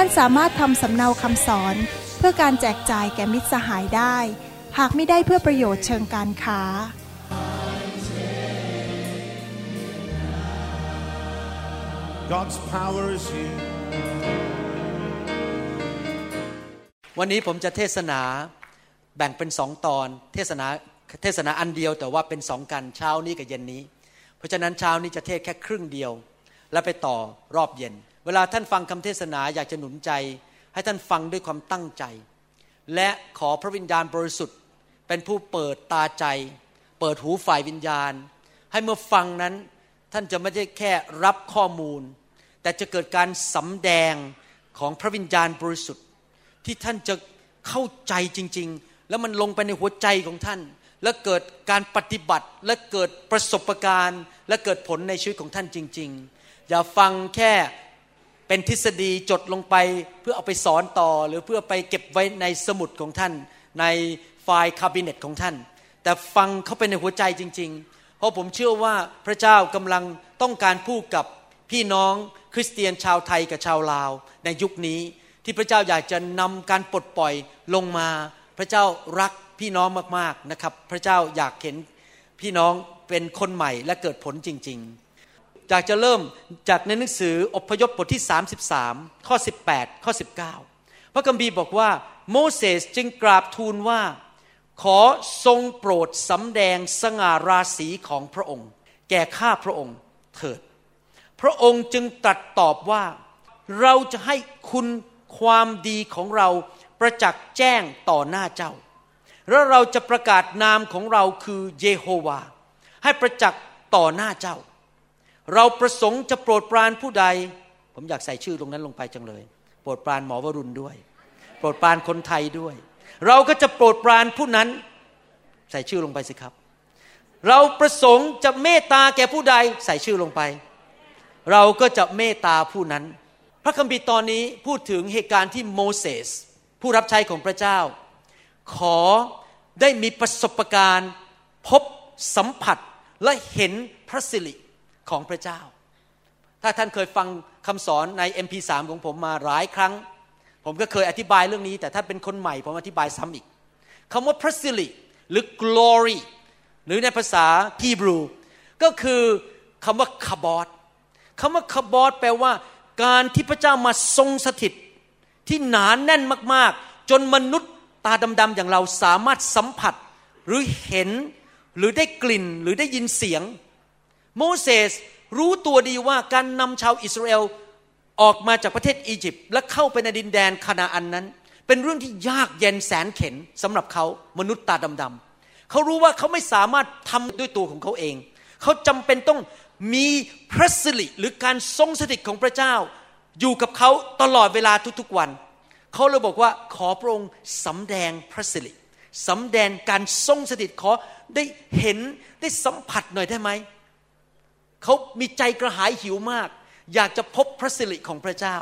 ท่านสามารถทำสำเนาคำสอน เพื่อการแจกจ่ายแก่มิตรสหายได้ หากไม่ได้เพื่อประโยชน์เชิงการค้า God's power is here. วันนี้ผมจะเทศนาแบ่งเป็นสองตอน เทศนาเทศนาอันเดียวแต่ว่าเป็นสองกันเช้านี้กับเย็นนี้ เพราะฉะนั้นเช้านี้จะเทศแค่ครึ่งเดียว แล้วไปต่อรอบเย็น เวลาท่านฟังคำเทศนาอยากจะหนุนใจ ให้ท่านฟังด้วยความตั้งใจ และขอพระวิญญาณบริสุทธิ์ เป็นผู้เปิดตาใจ เปิดหูฝ่ายวิญญาณ ให้เมื่อฟังนั้นท่านจะไม่ได้แค่รับข้อมูล แต่จะเกิดการสำแดงของพระวิญญาณบริสุทธิ์ ที่ท่านจะเข้าใจจริง ๆ แล้วมันลงไปในหัวใจของท่าน และเกิดการปฏิบัติและเกิดประสบการณ์ และเกิดผลในชีวิตของท่านจริง ๆ อย่าฟังแค่ เป็นทฤษฎีจดลงไปเพื่อเอาไปสอนต่อ หรือเพื่อไปเก็บไว้ในสมุดของท่าน ในไฟล์คาบิเนตของท่าน แต่ฟังเข้าไปในหัวใจจริง ๆ เพราะผมเชื่อว่าพระเจ้ากำลังต้องการพูดกับพี่น้องคริสเตียนชาวไทยกับชาวลาว ในยุคนี้ที่พระเจ้าอยากจะนำการปลดปล่อยลงมา พระเจ้ารักพี่น้องมากๆนะครับ พระเจ้าอยากเห็นพี่น้องเป็นคนใหม่และเกิดผลจริง ๆ อยากจะเริ่มจากในหนังสืออพยพบทที่ 33 ข้อ 18 ข้อ 19 พระคัมภีร์บอกว่า โมเสสจึงกราบทูลว่า ขอทรงโปรดสำแดงสง่าราศีของพระองค์ แก่ข้าพระองค์เถิด พระองค์จึงตรัสตอบว่า เราจะให้คุณความดีของเราประจักษ์แจ้งต่อหน้าเจ้า แล้วเราจะประกาศนามของเราคือเยโฮวา ให้ประจักษ์ต่อหน้าเจ้า เราประสงค์จะโปรดปรานผู้ใด ผมอยากใส่ชื่อตรงนั้นลงไปจังเลย โปรดปรานหมอวรุณด้วย โปรดปรานคนไทยด้วย เราก็จะโปรดปรานผู้นั้น ใส่ชื่อลงไปสิครับ เราประสงค์จะเมตตาแก่ผู้ใดใส่ชื่อลงไป เราก็จะเมตตาผู้นั้น พระคัมภีร์ตอนนี้พูดถึงเหตุการณ์ที่โมเสสผู้รับใช้ของพระเจ้า ขอได้มีประสบการณ์ พบสัมผัสและเห็นพระสิริ ของพระเจ้า ถ้าท่านเคยฟังคำสอนใน MP3 ของผมมาหลายครั้ง ผมก็เคยอธิบายเรื่องนี้ แต่ถ้าเป็นคนใหม่ผมอธิบายซ้ำอีกคำว่าพระสิริหรือ glory หรือในภาษาฮีบรู ก็คือคำว่าคาบอสคำว่าคาบอสแปลว่า การที่พระเจ้ามาทรงสถิต ที่หนานแน่นมากๆ จนมนุษย์ตาดำๆอย่างเราสามารถสัมผัส หรือเห็นหรือได้กลิ่นหรือได้ยินเสียง โมเสสรู้ตัวดีว่าการนำชาวอิสราเอลออกมาจากประเทศอียิปต์และเข้าไปในดินแดนคานาอันนั้น เป็นเรื่องที่ยากเย็นแสนเข็นสำหรับเขามนุษย์ตาดำๆเขารู้ว่าเขาไม่สามารถทำด้วยตัวของเขาเอง เขาจำเป็นต้องมีพระสิริหรือการทรงสถิตของพระเจ้า อยู่กับเขาตลอดเวลาทุกๆวัน เขาเลยบอกว่าขอพระองค์สำแดงพระสิริสำแดงการทรงสถิตขอได้เห็นได้สัมผัสหน่อยได้ไหม เขามีใจกระหายหิวมาก อยากจะพบพระสิริของพระเจ้า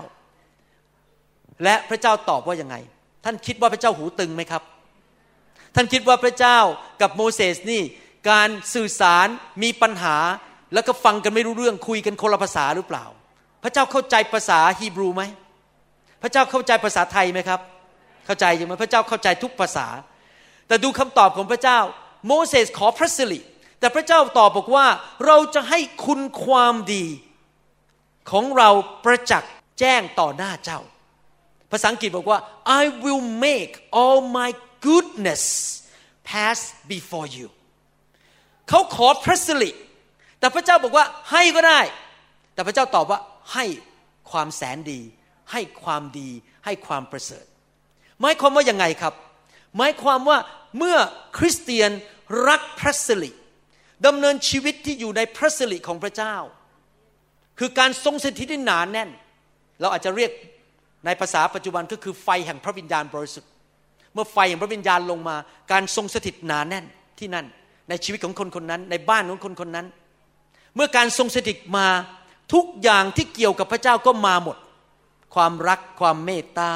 และพระเจ้าตอบว่ายังไง ท่านคิดว่าพระเจ้าหูตึงไหมครับ ท่านคิดว่าพระเจ้ากับโมเสสนี่ การสื่อสารมีปัญหาแล้วก็ฟังกันไม่รู้เรื่องคุยกันคนละภาษาหรือเปล่า พระเจ้าเข้าใจภาษาฮีบรูไหมพระเจ้าเข้าใจภาษาไทยไหมครับ เข้าใจใช่ไหมพระเจ้าเข้าใจทุกภาษา แต่ดูคำตอบของพระเจ้า โมเสสขอพระสิริ แต่พระเจ้าตอบบอกว่า เราจะให้คุณความดีของเราประจักษ์แจ้งต่อหน้าเจ้า ภาษาอังกฤษบอกว่า I will make all my goodness pass before you เขาขอพระสิริแต่พระเจ้าบอกว่าให้ก็ได้ แต่พระเจ้าตอบว่าให้ความแสนดี ให้ความดีให้ความประเสริฐหมายความว่ายังไงครับ หมายความว่าเมื่อคริสเตียนรักพระสิริ ดำเนินชีวิตที่อยู่ในพระสิริของพระเจ้า คือการทรงสถิตที่หนานแน่น เราอาจจะเรียกในภาษาปัจจุบันก็คือไฟแห่งพระวิญญาณบริสุทธิ์ เมื่อไฟแห่งพระวิญญาณลงมา การทรงสถิตหนาแน่นที่นั่น ในชีวิตของคนคนนั้น ในบ้านของคนคนนั้น เมื่อการทรงสถิตมาทุกอย่างที่เกี่ยวกับพระเจ้าก็มาหมด ความรัก ความเมตตา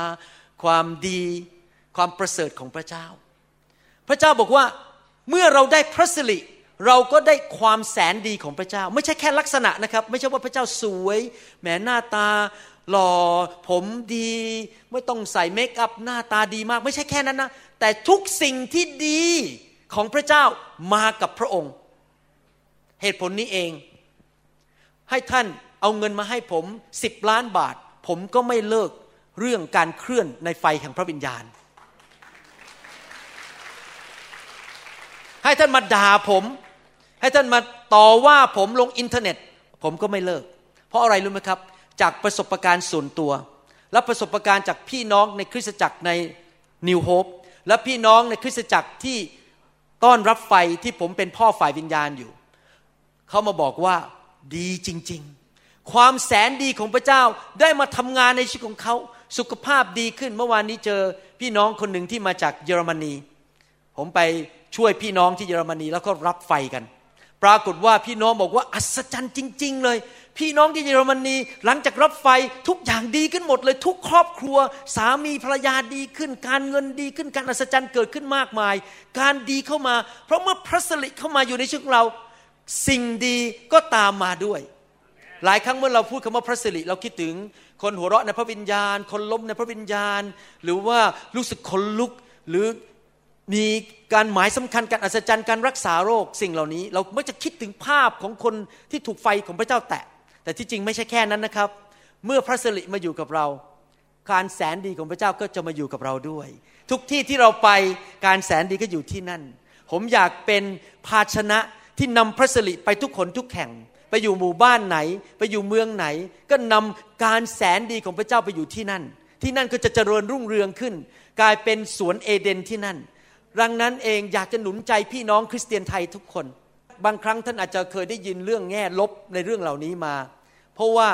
ความดี ความประเสริฐของพระเจ้า พระเจ้าบอกว่าเมื่อเราได้พระสิริ เราก็ได้ความแสนดีของพระเจ้า ไม่ใช่แค่ลักษณะนะครับ ไม่ใช่ว่าพระเจ้าสวยแหมหน้าตาหล่อผมดี ไม่ต้องใส่เมคอัพหน้าตาดีมาก ไม่ใช่แค่นั้นนะแต่ทุกสิ่งที่ดีของพระเจ้ามากับพระองค์ เหตุผลนี้เอง ให้ท่านเอาเงินมาให้ผมสิบล้านบาท ผมก็ไม่เลิกเรื่องการเคลื่อนในไฟแห่งพระวิญญาณ ให้ท่านมาด่าผม ให้ท่านมาต่อว่าผมลงอินเทอร์เน็ต ผมก็ไม่เลิก เพราะอะไรรู้ไหมครับ จากประสบการณ์ส่วนตัว และประสบการณ์จากพี่น้องในคริสตจักรในนิวโฮปและพี่น้องในคริสตจักรที่ต้อนรับไฟที่ผมเป็นพ่อฝ่ายวิญญาณอยู่ เขามาบอกว่าดีจริง ๆ ความแสนดีของพระเจ้าได้มาทำงานในชีวิตของเขาสุขภาพดีขึ้นเมื่อวานนี้เจอพี่น้องคนหนึ่งที่มาจากเยอรมนี ผมไปช่วยพี่น้องที่เยอรมนีแล้วก็รับไฟกัน ปรากฏว่าพี่น้องบอกว่าอัศจรรย์จริง ๆ เลย พี่น้องที่เยอรมนีหลังจากรับไฟทุกอย่างดีขึ้นหมดเลย ทุกครอบครัว สามีภรรยาดีขึ้น การเงินดีขึ้นการอัศจรรย์เกิดขึ้นมากมาย การดีเข้ามา เพราะเมื่อพระสิริเข้ามาอยู่ในชีวิตของเรา สิ่งดีก็ตามมาด้วย หลายครั้งเมื่อเราพูดคำว่าพระสิริเราคิดถึง คนหัวเราะในพระวิญญาณ คนล้มในพระวิญญาณ หรือว่ารู้สึกขนลุกหรือ มีการหมายสำคัญการอัศจรรย์การรักษาโรคสิ่งเหล่านี้ เราไม่จะคิดถึงภาพของคนที่ถูกไฟของพระเจ้าแตะ แต่ที่จริงไม่ใช่แค่นั้นนะครับ เมื่อพระสิริมาอยู่กับเรา การแสนดีของพระเจ้าก็จะมาอยู่กับเราด้วย ทุกที่ที่เราไปการแสนดีก็อยู่ที่นั่น ผมอยากเป็นภาชนะที่นำพระสิริไปทุกคนทุกแห่ง ไปอยู่หมู่บ้านไหน ไปอยู่เมืองไหน ก็นำการแสนดีของพระเจ้าไปอยู่ที่นั่น ที่นั่นก็จะเจริญรุ่งเรืองขึ้น กลายเป็นสวนเอเดนที่นั่น ดังนั้นเองอยากจะหนุนใจพี่น้องคริสเตียนไทยทุกคน บางครั้งท่านอาจจะเคยได้ยินเรื่องแง่ลบในเรื่องเหล่านี้มา เพราะว่า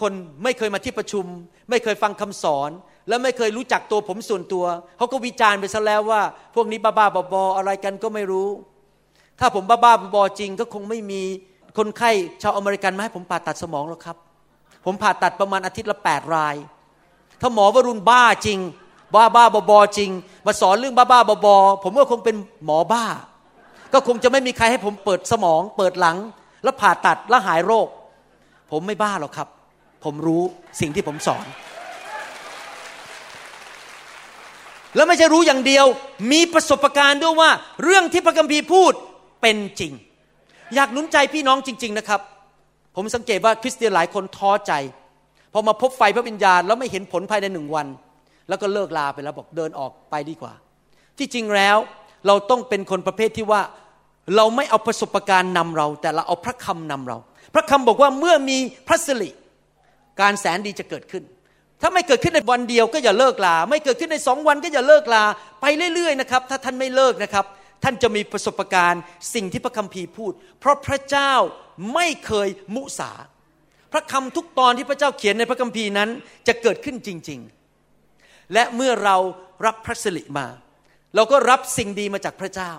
คนไม่เคยมาที่ประชุม ไม่เคยฟังคำสอน และไม่เคยรู้จักตัวผมส่วนตัวเขาก็วิจารณ์ไปซะแล้วว่า พวกนี้บ้าๆบอๆอะไรกันก็ไม่รู้ ถ้าผมบ้าๆบอๆจริง ก็คงไม่มีคนไข้ชาวอเมริกันมาให้ผมผ่าตัดสมองหรอกครับ ผมผ่าตัดประมาณอาทิตย์ละแปดราย ถ้าหมอวรุณบ้าจริง บ้าบ้าบอจริง มาสอนเรื่องบ้าบ้าบอผมก็คงเป็นหมอบ้า ก็คงจะไม่มีใครให้ผมเปิดสมอง เปิดหลัง แล้วผ่าตัดแล้วหายโรค ผมไม่บ้าหรอกครับ ผมรู้สิ่งที่ผมสอน แล้วไม่ใช่รู้อย่างเดียว มีประสบการณ์ด้วยว่า เรื่องที่พระคัมภีร์พูดเป็นจริง อยากหนุนใจพี่น้องจริง ๆนะครับ ผมสังเกตว่าคริสเตียนหลายคนท้อใจพอมาพบไฟพระวิญญาณแล้วไม่เห็นผลภายในหนึ่งวัน แล้วก็เลิกลาไปแล้วบอกเดินออกไปดีกว่า ที่จริงแล้วเราต้องเป็นคนประเภทที่ว่าเราไม่เอาประสบการณ์นำเรา แต่เราเอาพระคำนำเรา พระคำบอกว่าเมื่อมีพระสิริการแสนดีจะเกิดขึ้น ถ้าไม่เกิดขึ้นในวันเดียวก็อย่าเลิกลา ไม่เกิดขึ้นในสองวันก็อย่าเลิกลา ไปเรื่อยๆนะครับ ถ้าท่านไม่เลิกนะครับ ท่านจะมีประสบการณ์สิ่งที่พระคัมภีร์พูด เพราะพระเจ้าไม่เคยมุสา พระคำทุกตอนที่พระเจ้าเขียนในพระคัมภีร์นั้นจะเกิดขึ้นจริง ๆ และเมื่อเรารับพระสิริมา เราก็รับสิ่งดีมาจากพระเจ้า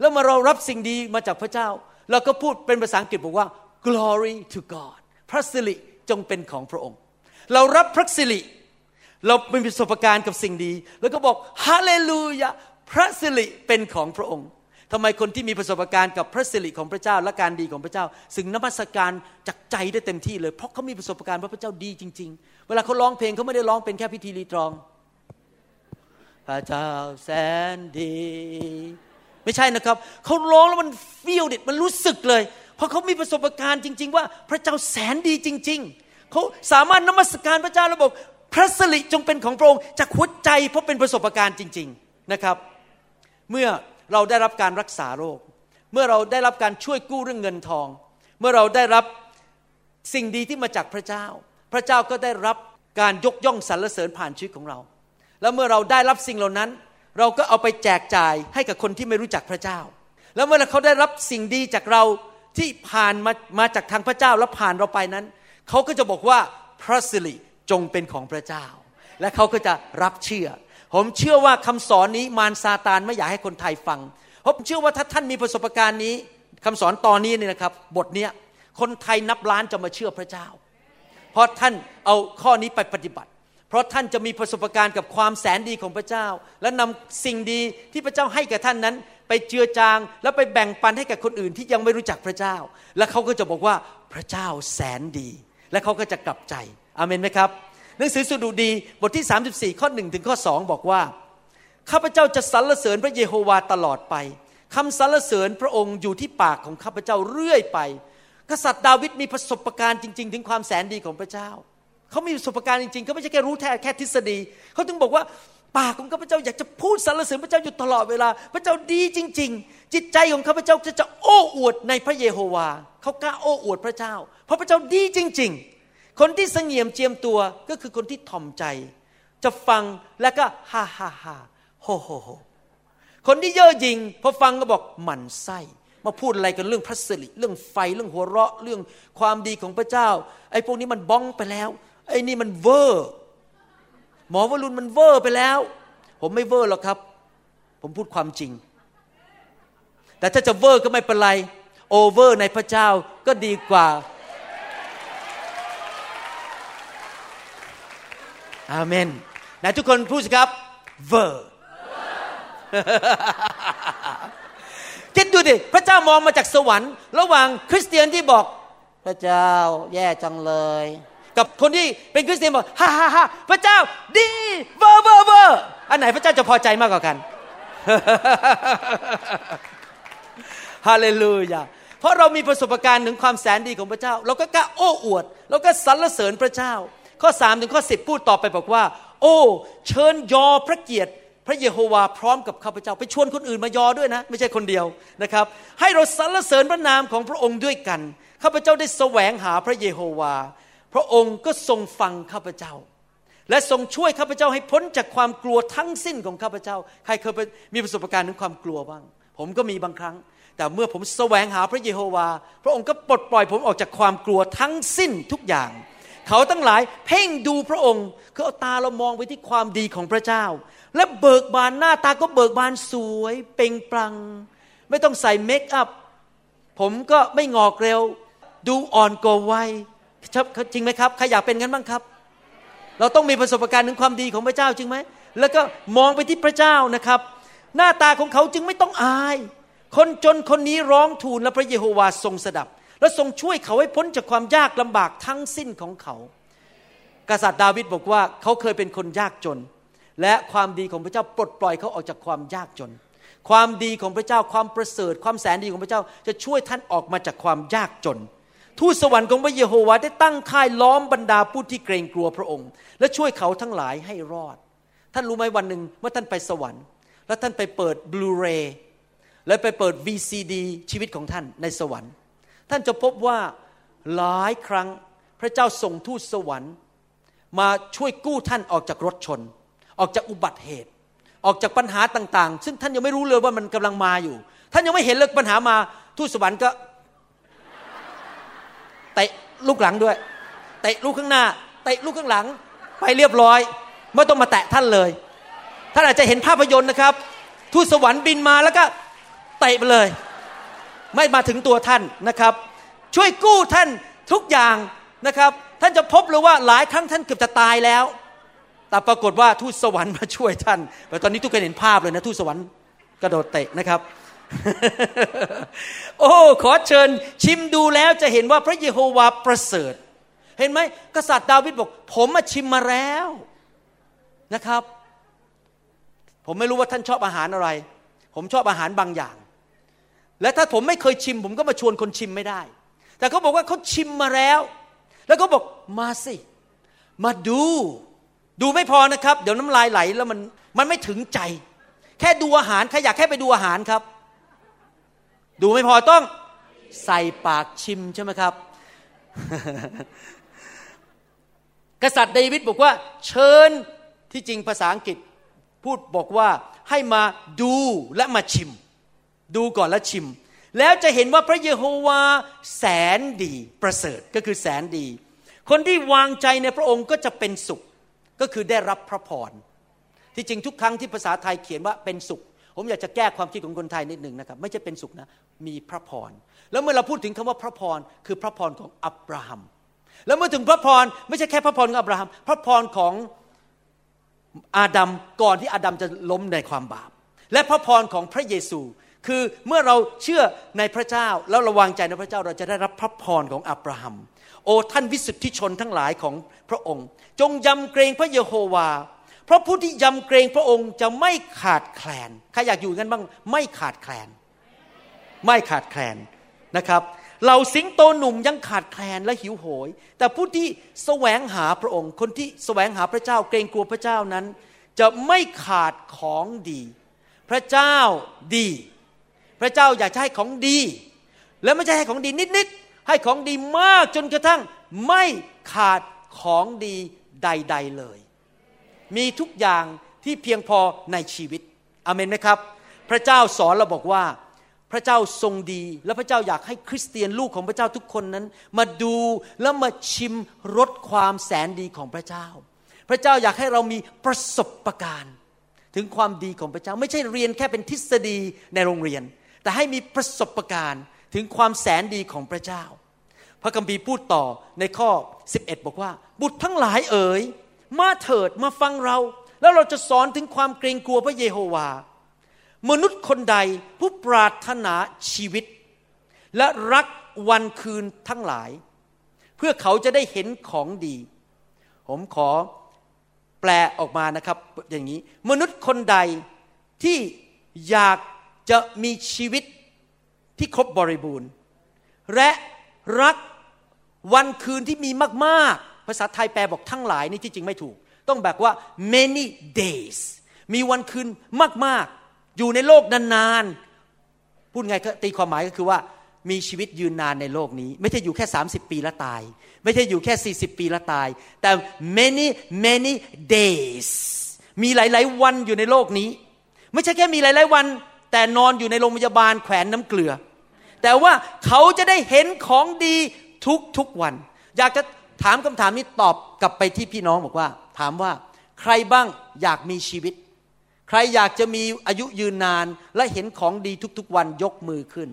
แล้วเมื่อเรารับสิ่งดีมาจากพระเจ้า เราก็พูดเป็นภาษาอังกฤษบอกว่า glory to God พระสิริจงเป็นของพระองค์ เรารับพระสิริเราเป็นประสบการณ์กับสิ่งดี แล้วก็บอกฮาเลลูยาพระสิริเป็นของพระองค์ทำไมคนที่มีประสบการณ์กับพระสิริของพระเจ้าและการดีของพระเจ้า สึงนมัสการจากใจได้เต็มที่เลย เพราะเขามีประสบการณ์ว่าพระเจ้าดีจริงๆ เวลาเขาร้องเพลงเขาไม่ได้ร้องเป็นแค่พิธีรีตรอง พระเจ้าแสนดี ไม่ใช่นะครับ เขาร้องแล้วมันฟีลเดิมันรู้สึกเลย เพราะเขามีประสบการณ์จริง ๆ ว่าพระเจ้าแสนดีจริง ๆ เขาสามารถนมัสการพระเจ้าแล้วบอกพระสิริจงเป็นของพระองค์จากหัวใจเพราะเป็นประสบการณ์จริง ๆนะครับ เมื่อเราได้รับการรักษาโรค เมื่อเราได้รับการช่วยกู้เรื่องเงินทอง เมื่อเราได้รับสิ่งดีที่มาจากพระเจ้า พระเจ้าก็ได้รับการยกย่องสรรเสริญผ่านชีวิตของเรา แล้วเมื่อเราได้รับสิ่งเหล่านั้น เราก็เอาไปแจกจ่ายให้กับคนที่ไม่รู้จักพระเจ้า แล้วเมื่อเขาได้รับสิ่งดีจากเราที่ผ่านมามาจากทางพระเจ้าแล้วผ่านเราไปนั้น เขาก็จะบอกว่าพระสิริจงเป็นของพระเจ้า และเขาก็จะรับเชื่อ ผมเชื่อว่าคำสอนนี้มารซาตานไม่อยากให้คนไทยฟังผมเชื่อว่าถ้าท่านมีประสบการณ์นี้คำสอนตอนนี้เนี่ยนะครับ บทเนี้ยคนไทยนับล้านจะมาเชื่อพระเจ้า เพราะท่านเอาข้อนี้ไปปฏิบัติ เพราะท่านจะมีประสบการณ์กับความแสนดีของพระเจ้า และนำสิ่งดีที่พระเจ้าให้กับท่านนั้น ไปเจือจาง แล้วไปแบ่งปันให้กับคนอื่นที่ยังไม่รู้จักพระเจ้า และเขาก็จะบอกว่าพระเจ้าแสนดี และเขาก็จะกลับใจอเมนไหมครับหนังสือสดูดีบทที่ 34 ข้อ1ถึงข้อ2บอกว่าข้าพเจ้าจะสรรเสริญพระเยโฮวาตลอดไปคำสรรเสริญพระองค์อยู่ที่ปากของข้าพเจ้าเรื่อยไป กษัตริย์ดาวิดมีประสบการณ์จริง ๆ ถึงความแสนดีของพระเจ้า เขามีประสบการณ์จริงๆเขาไม่ใช่แค่รู้แค่แค่ทฤษฎี เขาถึงบอกว่าปากของข้าพเจ้าอยากจะพูดสรรเสริญพระเจ้าอยู่ตลอดเวลา พระเจ้าดีจริง ๆ จิตใจของข้าพเจ้าจะจะโอ้อวดในพระเยโฮวาเขากล้าโอ้อวดพระเจ้า เพราะพระเจ้าดีจริง ๆ คนที่เสงี่ยมเจียมตัวก็คือคนที่ถ่อมใจ จะฟังแล้วก็ฮ่าฮ่าฮ่าโฮโฮโฮคนที่เย่อหยิ่งพอฟังก็บอกหมั่นไส้ มาพูดอะไรกันเรื่องพระสิริเรื่องไฟเรื่องหัวเราะเรื่องความดีของพระเจ้า ไอ้พวกนี้มันบ้องไปแล้ว ไอ้นี่มันเวอร์หมอวรุณมันเวอร์ไปแล้ว ผมไม่เวอร์หรอกครับ ผมพูดความจริง แต่ถ้าจะเวอร์ก็ไม่เป็นไร โอเวอร์ในพระเจ้าก็ดีกว่าอาเมนไหมทุกคนพูดสิครับ เวอร์ ดูดิพระเจ้ามองมาจากสวรรค์ ระหว่างคริสเตียนที่บอก พระเจ้าแย่จังเลย กับคนที่เป็นคริสเตียนบอกฮ่าฮ่าฮ่าพระเจ้าดีเวอร์เวอร์เวอร์อันไหนพระเจ้าจะพอใจมากกว่ากันฮาเลลูยาเพราะเรามีประสบการณ์ถึงความแสนดีของพระเจ้า เราก็กล้าโอ้อวด เราก็สรรเสริญพระเจ้า ข้อ3ถึงข้อ10 พูดต่อไปบอกว่า โอ้ เชิญยอพระเกียรติ ระเยโฮวาพร้อมกับข้าพเจ้า ไปชวนคนอื่นมายอด้วยนะ ไม่ใช่คนเดียวนะครับ ให้เราสรรเสริญพระนามของพระองค์ด้วยกันข้าพเจ้าได้แสวงหาพระเยโฮวา พระองค์ก็ทรงฟังข้าพเจ้า และทรงช่วยข้าพเจ้าให้พ้นจากความกลัวทั้งสิ้นของข้าพเจ้า ใครเคยมีประสบการณ์ถึงความกลัวบ้าง ผมก็มีบางครั้ง แต่เมื่อผมแสวงหาพระเยโฮวา พระองค์ก็ปลดปล่อยผมออกจากความกลัวทั้งสิ้นทุกอย่าง เขาทั้งหลายเพ่งดูพระองค์คือเอาตาเรามองไปที่ความดีของพระเจ้า และเบิกบานหน้าตาก็เบิกบานสวยเป่งปลัง ไม่ต้องใส่เมคอัพผมก็ไม่งอกเร็ว ดูอ่อนกว่าวัยจริงไหมครับใครอยากเป็นงั้นบ้างครับ เราต้องมีประสบการณ์ถึงความดีของพระเจ้าจริงไหมแล้วก็มองไปที่พระเจ้านะครับ หน้าตาของเขาจึงไม่ต้องอาย คนจนคนนี้ร้องทูลและพระเยโฮวาทรงสดับ และทรงช่วยเขาให้พ้นจากความยากลำบากทั้งสิ้นของเขา กษัตริย์ดาวิดบอกว่าเขาเคยเป็นคนยากจน และความดีของพระเจ้าปลดปล่อยเขาออกจากความยากจน ความดีของพระเจ้าความประเสริฐ ความแสนดีของพระเจ้าจะช่วยท่านออกมาจากความยากจนทูตสวรรค์ของพระเยโฮวาได้ตั้งค่ายล้อมบรรดาผู้ที่เกรงกลัวพระองค์ และช่วยเขาทั้งหลายให้รอด ท่านรู้ไหมวันหนึ่งเมื่อท่านไปสวรรค์ แล้วท่านไปเปิดบลูเรย์และไปเปิด VCD ชีวิตของท่านในสวรรค์ ท่านจะพบว่าหลายครั้งพระเจ้าส่งทูตสวรรค์ มาช่วยกู้ท่านออกจากรถชน ออกจากอุบัติเหตุ ออกจากปัญหาต่างๆ ซึ่งท่านยังไม่รู้เลยว่ามันกำลังมาอยู่ ท่านยังไม่เห็นเลยปัญหามาทูตสวรรค์ก็เตะลูกหลังด้วยเตะลูกข้างหน้าเตะลูกข้างหลังไปเรียบร้อย ไม่ต้องมาแตะท่านเลย ท่านอาจจะเห็นภาพยนตร์นะครับ ทูตสวรรค์บินมาแล้วก็เตะไปเลย ไม่มาถึงตัวท่านนะครับ ช่วยกู้ท่านทุกอย่างนะครับ ท่านจะพบเลยว่าหลายครั้งท่านเกือบจะตายแล้ว แต่ปรากฏว่าทูตสวรรค์มาช่วยท่านแต่ตอนนี้ทุกคนเห็นภาพเลยนะทูตสวรรค์กระโดดเตะนะครับ โอ้ขอเชิญชิมดูแล้วจะเห็นว่าพระเยโฮวาประเสริฐ เห็นไหมกษัตริย์ดาวิดบอก ผมมาชิมมาแล้วนะครับ ผมไม่รู้ว่าท่านชอบอาหารอะไร ผมชอบอาหารบางอย่าง และถ้าผมไม่เคยชิม ผมก็มาชวนคนชิมไม่ได้ แต่เขาบอกว่าเขาชิมมาแล้ว แล้วเขาบอกมาสิ มาดู ดูไม่พอนะครับ เดี๋ยวน้ำลายไหลแล้วมันมันไม่ถึงใจ แค่ดูอาหารใครอยากแค่ไปดูอาหารครับ ดูไม่พอต้องใส่ปากชิมใช่ไหมครับ กษัตริย์เดวิดบอกว่า เชิญที่จริงภาษาอังกฤษพูดบอกว่าให้มาดูและมาชิม ดูก่อนแล้วชิม แล้วจะเห็นว่าพระเยโฮวาแสนดีประเสริฐก็คือแสนดี คนที่วางใจในพระองค์ก็จะเป็นสุขก็คือได้รับพระพรที่จริงทุกครั้งที่ภาษาไทยเขียนว่าเป็นสุข ผมอยากจะแก้ความคิดของคนไทยนิดหนึ่งนะครับ ไม่ใช่เป็นสุขนะมีพระพรแล้วเมื่อเราพูดถึงคำว่าพระพรคือพระพรของอับราฮัมแล้วเมื่อถึงพระพรไม่ใช่แค่พระพรของอับราฮัมพระพรของอาดัมก่อนที่อาดัมจะล้มในความบาป และพระพรของพระเยซู คือเมื่อเราเชื่อในพระเจ้าแล้วระวางใจในพระเจ้าเราจะได้รับพระพรของอับราฮัม โอ้ท่านวิสุทธิชนทั้งหลายของพระองค์ จงยำเกรงพระเยโฮวา เพราะผู้ที่ยำเกรงพระองค์จะไม่ขาดแคลนใครอยากอยู่กันบ้างไม่ขาดแคลน ไม่ขาดแคลนนะครับเราสิงโตหนุ่มยังขาดแคลนและหิวโหย แต่ผู้ที่แสวงหาพระองค์ คนที่แสวงหาพระเจ้าเกรงกลัวพระเจ้านั้น จะไม่ขาดของดี พระเจ้าดี พระเจ้าอยากจะให้ของดี และไม่ใช่ให้ของดีนิดๆให้ของดีมากจนกระทั่งไม่ขาดของดีใด ๆเลย มีทุกอย่างที่เพียงพอในชีวิตอเมนไหมครับ พระเจ้าสอนเราบอกว่าพระเจ้าทรงดี และพระเจ้าอยากให้คริสเตียนลูกของพระเจ้าทุกคนนั้น มาดูแล้วมาชิมรสความแสนดีของพระเจ้า พระเจ้าอยากให้เรามีประสบะการณ์ ถึงความดีของพระเจ้า ไม่ใช่เรียนแค่เป็นทฤษฎีในโรงเรียน แต่ให้มีประสบะการณ์ถึงความแสนดีของพระเจ้า พระคัมภีร์พูดต่อในข้อ 11 บอกว่า บุตรทั้งหลายเอ๋ยมาเถิดมาฟังเรา แล้วเราจะสอนถึงความเกรงกลัวพระเยโฮวา มนุษย์คนใดผู้ปรารถนาชีวิต และรักวันคืนทั้งหลาย เพื่อเขาจะได้เห็นของดี ผมขอแปลออกมานะครับ อย่างนี้ มนุษย์คนใดที่อยาก จะมีชีวิตที่ครบบริบูรณ์ และรักวันคืนที่มีมากๆ ภาษาไทยแปลบอกทั้งหลายนี่ที่จริงไม่ถูก ต้องแบบว่า many days มีวันคืนมากๆ อยู่ในโลกนานๆ พูดไงก็ตีความหมายก็คือว่ามีชีวิตยืนนานในโลกนี้ ไม่ใช่อยู่แค่ 30 ปีแล้วตาย ไม่ใช่อยู่แค่ 40 ปีแล้วตาย แต่ many many days มีหลาย ๆ วันอยู่ในโลกนี้ ไม่ใช่แค่มีหลาย ๆ วัน แต่นอนอยู่ในโรงพยาบาลแขวนน้ำเกลือ แต่ว่าเขาจะได้เห็นของดีทุกทุกวัน อยากจะถามคำถามนี้ตอบกลับไปที่พี่น้องบอกว่า ถามว่าใครบ้างอยากมีชีวิต ใครอยากจะมีอายุยืนนาน และเห็นของดีทุกๆวันยกมือขึ้น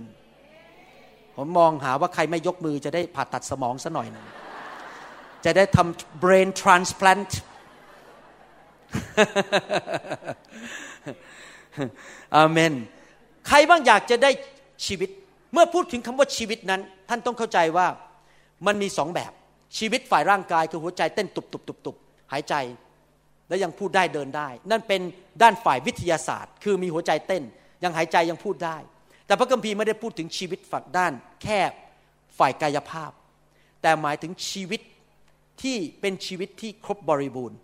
ผมมองหาว่าใครไม่ยกมือจะได้ผ่าตัดสมองซะหน่อยหนึ่งจะได้ทำ brain transplant อาเมน ใครบ้างอยากจะได้ชีวิต เมื่อพูดถึงคำว่าชีวิตนั้น ท่านต้องเข้าใจว่ามันมีสองแบบ ชีวิตฝ่ายร่างกายคือหัวใจเต้นตุบๆๆหายใจ และยังพูดได้เดินได้ นั่นเป็นด้านฝ่ายวิทยาศาสตร์ คือมีหัวใจเต้น ยังหายใจยังพูดได้ แต่พระคัมภีร์ไม่ได้พูดถึงชีวิตฝักด้าน แคบฝ่ายกายภาพ แต่หมายถึงชีวิตที่เป็นชีวิตที่ครบบริบูรณ์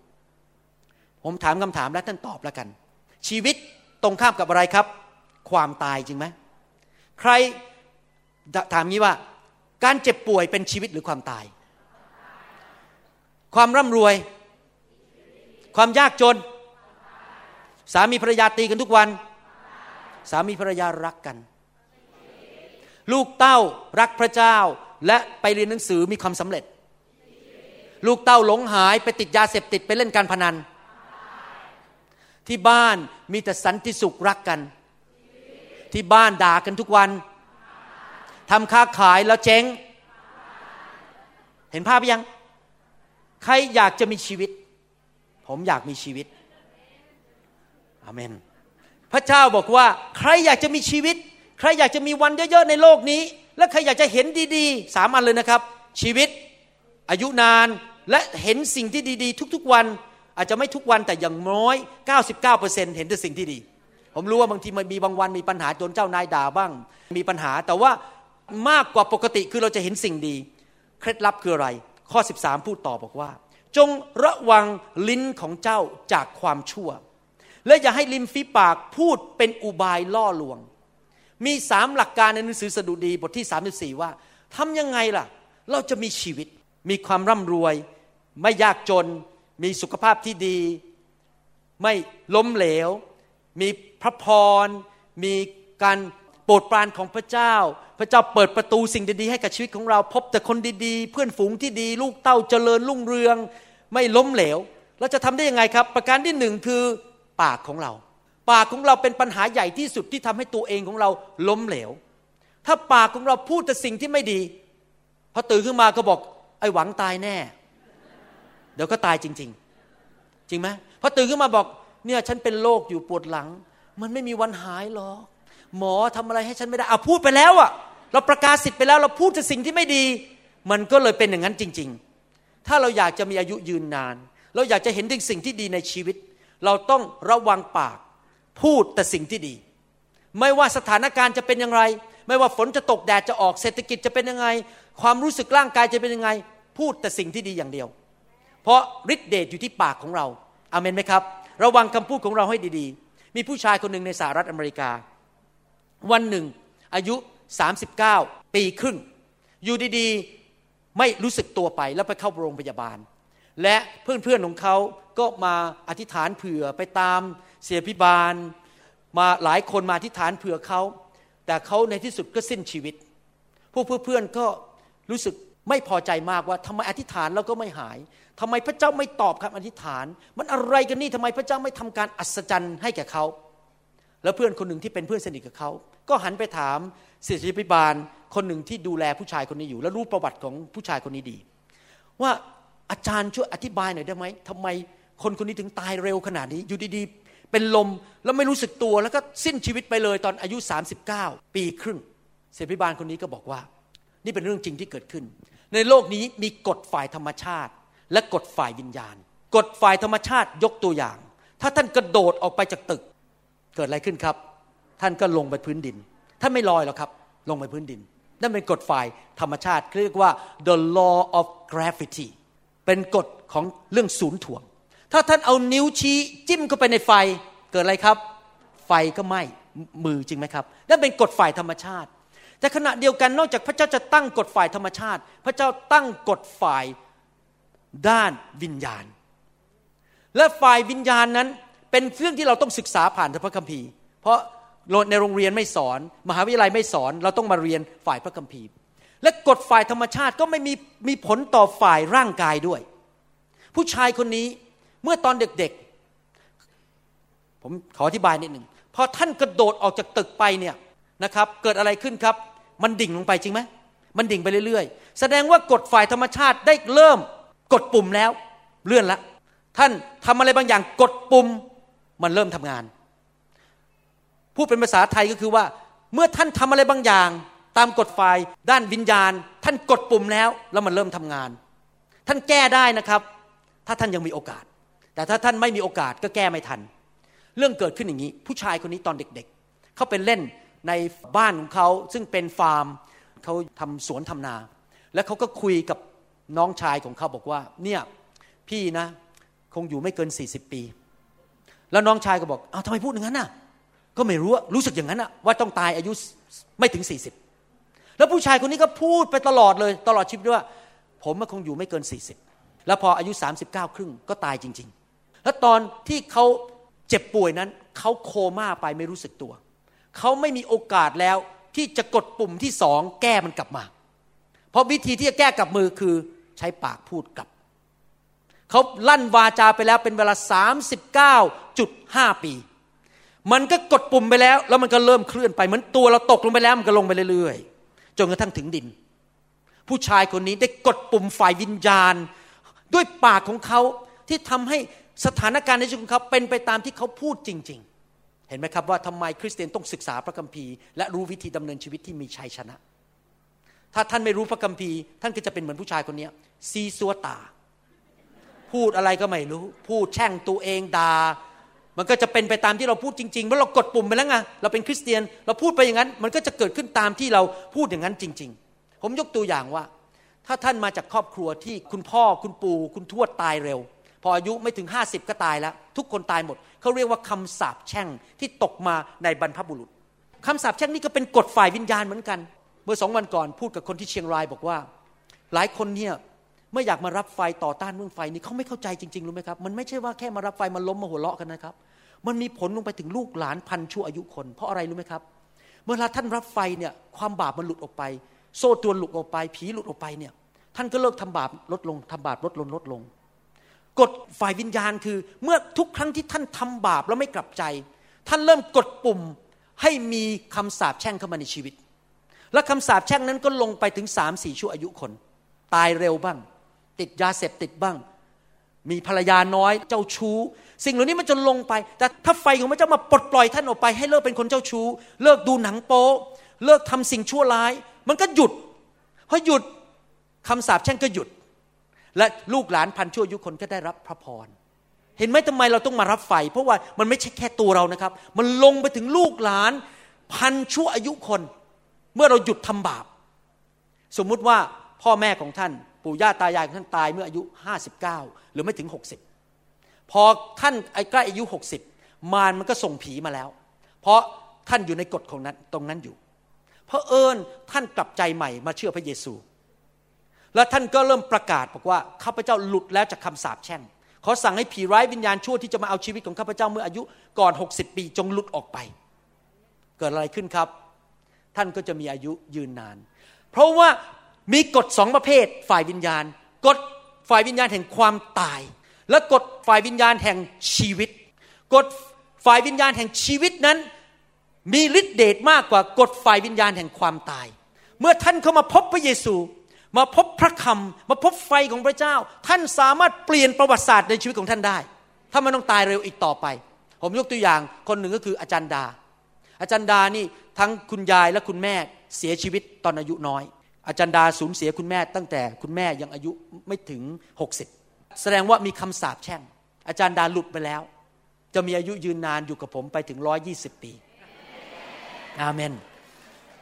ผมถามคำถามและท่านตอบแล้วกัน ชีวิต ตรงข้ามกับอะไรครับ ความตายจริงไหมใครถามงี้ว่า การเจ็บป่วยเป็นชีวิตหรือความตาย ความร่ำรวย ความยากจน สามีภรรยาตีกันทุกวัน สามีภรรยารักกัน ลูกเต้ารักพระเจ้าและไปเรียนหนังสือมีความสำเร็จ ลูกเต้าหลงหายไปติดยาเสพติดไปเล่นการพนัน ที่บ้านมีแต่สันติสุขรักกัน ที่บ้านด่ากันทุกวันทำค้าขายแล้วเจ๊ง เห็นภาพยัง ใครอยากจะมีชีวิต ผมอยากมีชีวิตอเมน พระเจ้าบอกว่า ใครอยากจะมีชีวิต ใครอยากจะมีวันเยอะๆในโลกนี้ และใครอยากจะเห็นดีๆสามอันเลยนะครับ ชีวิต อายุนานและเห็นสิ่งที่ดี ๆ ทุก ๆวัน อาจจะไม่ทุกวันแต่อย่างน้อย 99%เห็นแต่สิ่งที่ดี ผมรู้ว่าบางทีมันมีบางวันมีปัญหาจนเจ้านายด่าบ้าง มีปัญหาแต่ว่ามากกว่าปกติคือเราจะเห็นสิ่งดี เคล็ดลับคืออะไร ข้อ 13 พูดต่อบอกว่า จงระวังลิ้นของเจ้าจากความชั่ว และอย่าให้ลิ้นฝีปากพูดเป็นอุบายล่อลวง มีสามหลักการในหนังสือสดุดีบทที่ 34 ว่าทำยังไงล่ะ เราจะมีชีวิต มีความร่ำรวย ไม่ยากจน มีสุขภาพที่ดี ไม่ล้มเหลว มีพระพร มีการโปรดปรานของพระเจ้า พระเจ้าเปิดประตูสิ่งดีๆให้กับชีวิตของเรา พบแต่คนดีๆ เพื่อนฝูงที่ดี ลูกเต้าเจริญรุ่งเรือง ไม่ล้มเหลว เราจะทำได้ยังไงครับ ประการที่หนึ่งคือปากของเรา ปากของเราเป็นปัญหาใหญ่ที่สุดที่ทำให้ตัวเองของเราล้มเหลว ถ้าปากของเราพูดแต่สิ่งที่ไม่ดี พอตื่นขึ้นมาก็บอกไอ้หวังตายแน่ เดี๋ยวก็ตายจริง ๆ จริงไหมพอตื่นขึ้นมาบอกเนี่ยฉันเป็นโรคอยู่ปวดหลัง มันไม่มีวันหายหรอก หมอทำอะไรให้ฉันไม่ได้อะพูดไปแล้วอะ เราประกาศสิทธิ์ไปแล้ว เราพูดแต่สิ่งที่ไม่ดี มันก็เลยเป็นอย่างนั้นจริง ๆ ถ้าเราอยากจะมีอายุยืนนาน เราอยากจะเห็นถึงสิ่งที่ดีในชีวิต เราต้องระวังปาก พูดแต่สิ่งที่ดี ไม่ว่าสถานการณ์จะเป็นอย่างไร ไม่ว่าฝนจะตกแดดจะออกเศรษฐกิจจะเป็นยังไง ความรู้สึกร่างกายจะเป็นยังไง พูดแต่สิ่งที่ดีอย่างเดียว เพราะฤทธิเดชอยู่ที่ปากของเราอาเมนไหมครับ ระวังคำพูดของเราให้ดีๆ มีผู้ชายคนหนึ่งในสหรัฐอเมริกา วันหนึ่งอายุ 39 ปีครึ่ง อยู่ดีๆไม่รู้สึกตัวไปแล้วไปเข้าโรงพยาบาล และเพื่อนๆของเขาก็มาอธิษฐานเผื่อไปตามเสียพิบาล มาหลายคนมาอธิษฐานเผื่อเขา แต่เขาในที่สุดก็สิ้นชีวิต พวกเพื่อนๆก็รู้สึกไม่พอใจมากว่าทำไมอธิษฐานแล้วก็ไม่หาย ทำไมพระเจ้าไม่ตอบคำอธิษฐาน มันอะไรกันนี่ทำไมพระเจ้าไม่ทำการอัศจรรย์ให้แก่เขา แล้วเพื่อนคนหนึ่งที่เป็นเพื่อนสนิทกับเขา ก็หันไปถามเสียชีพิบาลคนหนึ่งที่ดูแลผู้ชายคนนี้อยู่ แล้วรู้ประวัติของผู้ชายคนนี้ดี ว่าอาจารย์ช่วยอธิบายหน่อยได้ไหมทำไมคนคนนี้ถึงตายเร็วขนาดนี้อยู่ดีๆ เป็นลมแล้วไม่รู้สึกตัวแล้วก็สิ้นชีวิตไปเลยตอนอายุ 39 ปีครึ่งเสียพิบาลคนนี้ก็บอกว่า นี่เป็นเรื่องจริงที่เกิดขึ้น ในโลกนี้มีกฎฝ่ายธรรมชาติ และกฎฝ่ายวิญญาณ กฎฝ่ายธรรมชาติยกตัวอย่าง ถ้าท่านกระโดดออกไปจากตึก เกิดอะไรขึ้นครับ ท่านก็ลงไปพื้นดิน ท่านไม่ลอยหรอกครับ ลงไปพื้นดิน นั่นเป็นกฎฝ่ายธรรมชาติเรียกว่า the law of gravity เป็นกฎของเรื่องศูนย์ถ่วง ถ้าท่านเอานิ้วชี้จิ้มเข้าไปในไฟ เกิดอะไรครับ ไฟก็ไหม้มือจริงไหมครับนั่นเป็นกฎฝ่ายธรรมชาติแต่ขณะเดียวกันนอกจากพระเจ้าจะตั้งกฎฝ่ายธรรมชาติ พระเจ้าตั้งกฎฝ่าย ด้านวิญญาณ และฝ่ายวิญญาณนั้นเป็นเรื่องที่เราต้องศึกษาผ่านพระคัมภีร์ เพราะในโรงเรียนไม่สอน มหาวิทยาลัยไม่สอน เราต้องมาเรียนฝ่ายพระคัมภีร์ และกฎฝ่ายธรรมชาติก็ไม่มีมีผลต่อฝ่ายร่างกายด้วย ผู้ชายคนนี้เมื่อตอนเด็กๆ ผมขออธิบายนิดหนึ่งพอท่านกระโดดออกจากตึกไปเนี่ยนะครับ เกิดอะไรขึ้นครับ มันดิ่งลงไปจริงไหมมันดิ่งไปเรื่อยๆ แสดงว่ากฎฝ่ายธรรมชาติได้เริ่ม กดปุ่มแล้วเลื่อนละ ท่านทำอะไรบางอย่างกดปุ่มมันเริ่มทำงาน พูดเป็นภาษาไทยก็คือว่า เมื่อท่านทำอะไรบางอย่าง ตามกฎฝ่ายด้านวิญญาณ ท่านกดปุ่มแล้วแล้วมันเริ่มทำงาน ท่านแก้ได้นะครับ ถ้าท่านยังมีโอกาส แต่ถ้าท่านไม่มีโอกาสก็แก้ไม่ทัน เรื่องเกิดขึ้นอย่างนี้ ผู้ชายคนนี้ตอนเด็กๆเขาเป็นเล่นในบ้านของเขาซึ่งเป็นฟาร์มเขาทำสวนทำนา แล้วเขาก็คุยกับ น้องชายของเขาบอกว่า เนี่ยพี่นะคงอยู่ไม่เกิน 40 ปี แล้วน้องชายก็บอกอ้าวทำไมพูดอย่างนั้นน่ะ ก็ไม่รู้รู้สึกอย่างนั้นน่ะว่าต้องตายอายุไม่ถึง 40 แล้วผู้ชายคนนี้ก็พูดไปตลอดเลย ตลอดชีวิตว่า ผมมันคงอยู่ไม่เกิน 40 แล้วพออายุ 39 ครึ่งก็ตายจริง ๆ แล้วตอนที่เขาเจ็บป่วยนั้นเขาโคม่าไปไม่รู้สึกตัว เขาไม่มีโอกาสแล้วที่จะกดปุ่มที่สองแก้มันกลับมา เพราะวิธีที่จะแก้กับมือคือ ใช้ปากพูดกับ เขาลั่นวาจาไปแล้วเป็นเวลา 39.5 ปี มันก็กดปุ่มไปแล้ว แล้วมันก็เริ่มเคลื่อนไป เหมือนตัวเราตกลงไปแล้วมันก็ลงไปเรื่อยๆ จนกระทั่งถึงดิน ผู้ชายคนนี้ได้กดปุ่มฝ่ายวิญญาณ ด้วยปากของเขาที่ทำให้สถานการณ์ในชีวิตของเขาเป็นไปตามที่เขาพูดจริง ๆ เห็นไหมครับว่าทำไมคริสเตียนต้องศึกษาพระคัมภีร์และรู้วิธีดำเนินชีวิตที่มีชัยชนะ ถ้าท่านไม่รู้พระคัมภีร์ ท่านก็จะเป็นเหมือนผู้ชายคนนี้ซีซัวตา พูดอะไรก็ไม่รู้ พูดแช่งตัวเองดา่ามันก็จะเป็นไปตามที่เราพูดจริงๆเพราะเรากดปุ่มไปแล้วไงเราเป็นคริสเตียน เราพูดไปอย่างนั้น มันก็จะเกิดขึ้นตามที่เราพูดอย่างนั้นจริง ๆ ผมยกตัวอย่างว่า ถ้าท่านมาจากครอบครัวที่คุณพ่อคุณปู่คุณทวดตายเร็ว พออายุไม่ถึงห้าสิบก็ตายแล้ว ทุกคนตายหมดเขาเรียกว่าคำสาปแช่งที่ตกมาในบรรพบุรุษคำสาปแช่งนี่ก็เป็นกฎฝ่ายวิญญาณเหมือนกัน เมื่อสองวันก่อนพูดกับคนที่เชียงรายบอกว่า หลายคนเนี่ยไม่อยากมารับไฟต่อต้านเรื่องไฟนี่เขาไม่เข้าใจจริงๆรู้ไหมครับ มันไม่ใช่ว่าแค่มารับไฟมาล้มมาหัวเราะกันนะครับ มันมีผลลงไปถึงลูกหลานพันชั่วอายุคน เพราะอะไรรู้ไหมครับ เมื่อท่านรับไฟเนี่ยความบาปมันหลุดออกไป โซ่ตรวหลุดออกไป ผีหลุดออกไปเนี่ยท่านก็เลิกทำบาปลดลงทำบาปลดลงลดลงกฎฝ่ายวิญญาณคือ เมื่อทุกครั้งที่ท่านทำบาปแล้วไม่กลับใจ ท่านเริ่มกดปุ่มให้มีคำสาปแช่งเข้ามาในชีวิต และคำสาปแช่งนั้นก็ลงไปถึงสามสี่ชั่วอายุคน ตายเร็วบ้าง ติดยาเสพติดบ้าง มีภรรยาน้อยเจ้าชู้ สิ่งเหล่านี้มันจะลงไป แต่ถ้าไฟของพระเจ้ามาปลดปล่อยท่านออกไป ให้เลิกเป็นคนเจ้าชู้ เลิกดูหนังโป๊เลิกทำสิ่งชั่วร้าย มันก็หยุดพอหยุดคำสาปแช่งก็หยุด และลูกหลานพันชั่วอายุคนก็ได้รับพระพรเห็นไหมทำไมเราต้องมารับไฟ เพราะว่ามันไม่ใช่แค่ตัวเรานะครับ มันลงไปถึงลูกหลานพันชั่วอายุคน เมื่อเราหยุดทำบาป สมมุติว่าพ่อแม่ของท่าน ปู่ย่าตายายของท่านตายเมื่ออายุ 59 หรือไม่ถึง 60 พอท่านใกล้อายุ 60 มารมันก็ส่งผีมาแล้ว เพราะท่านอยู่ในกฎของนั้นตรงนั้นอยู่เพราะเอิญท่านกลับใจใหม่มาเชื่อพระเยซู แล้วท่านก็เริ่มประกาศบอกว่าข้าพเจ้าหลุดแล้วจากคำสาปแช่งขอสั่งให้ผีร้ายวิญญาณชั่วที่จะมาเอาชีวิตของข้าพเจ้าเมื่ออายุก่อน 60 ปีจงหลุดออกไป เกิดอะไรขึ้นครับ ท่านก็จะมีอายุยืนนาน เพราะว่ามีกฎสองประเภทฝ่ายวิญญาณ กฎฝ่ายวิญญาณแห่งความตาย และกฎฝ่ายวิญญาณแห่งชีวิต กฎฝ่ายวิญญาณแห่งชีวิตนั้น มีฤทธิเดชมากกว่ากฎฝ่ายวิญญาณแห่งความตาย เมื่อท่านเข้ามาพบพระเยซู มาพบพระคำมาพบไฟของพระเจ้า ท่านสามารถเปลี่ยนประวัติศาสตร์ในชีวิตของท่านได้ ถ้าไม่ต้องตายเร็วอีกต่อไป ผมยกตัวอย่างคนหนึ่งก็คืออาจารย์ดา อาจารย์ดานี่ทั้งคุณยายและคุณแม่เสียชีวิตตอนอายุน้อย อาจารย์ดาสูญเสียคุณแม่ ตั้งแต่คุณแม่ยังอายุไม่ถึง 60 แสดงว่ามีคำสาปแช่ง อาจารย์ดาหลุดไปแล้ว จะมีอายุยืนนานอยู่กับผมไปถึง 120 ปี อาเมน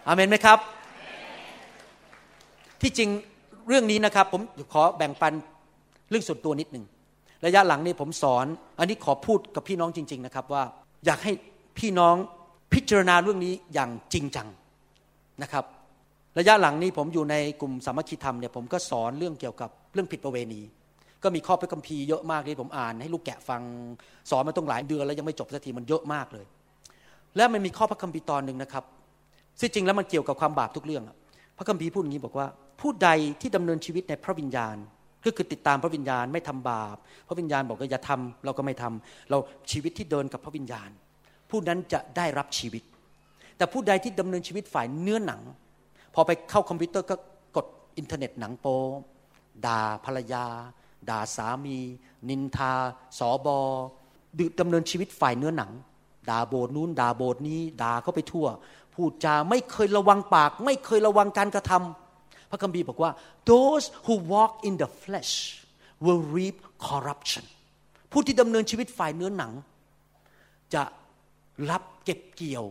อาเมนไหมครับ ที่จริงเรื่องนี้นะครับ ผมขอแบ่งปันเรื่องส่วนตัวนิดหนึ่งระยะหลังนี้ผมสอน อันนี้ขอพูดกับพี่น้องจริง ๆ นะครับว่า อยากให้พี่น้อง พิจารณาเรื่องนี้อย่างจริงจังนะครับ ระยะหลังนี้ผมอยู่ในกลุ่มสามัคคีธรรมเนี่ยผมก็สอนเรื่องเกี่ยวกับเรื่องผิดประเวณี ก็มีข้อพระคัมภีร์เยอะมากที่ผมอ่านให้ลูกแกะฟังสอนมาต้องหลายเดือนแล้วยังไม่จบสักทีมันเยอะมากเลย และมันมีข้อพระคัมภีร์ตอนหนึ่งนะครับซึ่งจริงแล้วมันเกี่ยวกับความบาปทุกเรื่องพระคัมภีร์พูดอย่างนี้บอกว่า ผู้ใดที่ดำเนินชีวิตในพระวิญญาณก็คือติดตามพระวิญญาณไม่ทำบาป พระวิญญาณบอกว่าอย่าทำเราก็ไม่ทำเราชีวิตที่เดินกับพระวิญญาณ ผู้นั้นจะได้รับชีวิต แต่ผู้ใดที่ดำเนินชีวิตฝ่ายเนื้อหนัง พอไปเข้าคอมพิวเตอร์ก็กดอินเทอร์เน็ตหนังโป๊ด่าภรรยา ด่าสามี นินทาสอบอดดำเนินชีวิตฝ่ายเนื้อหนัง ด่าโบสถ์นู้นด่าโบสถ์นี้ด่าเขาไปทั่ว พูดจาไม่เคยระวังปาก ไม่เคยระวังการกระทำพระคัมภีร์บอกว่า those who walk in the flesh will reap corruption ผู้ที่ดำเนินชีวิตฝ่ายเนื้อหนัง จะ รับเก็บเกี่ยว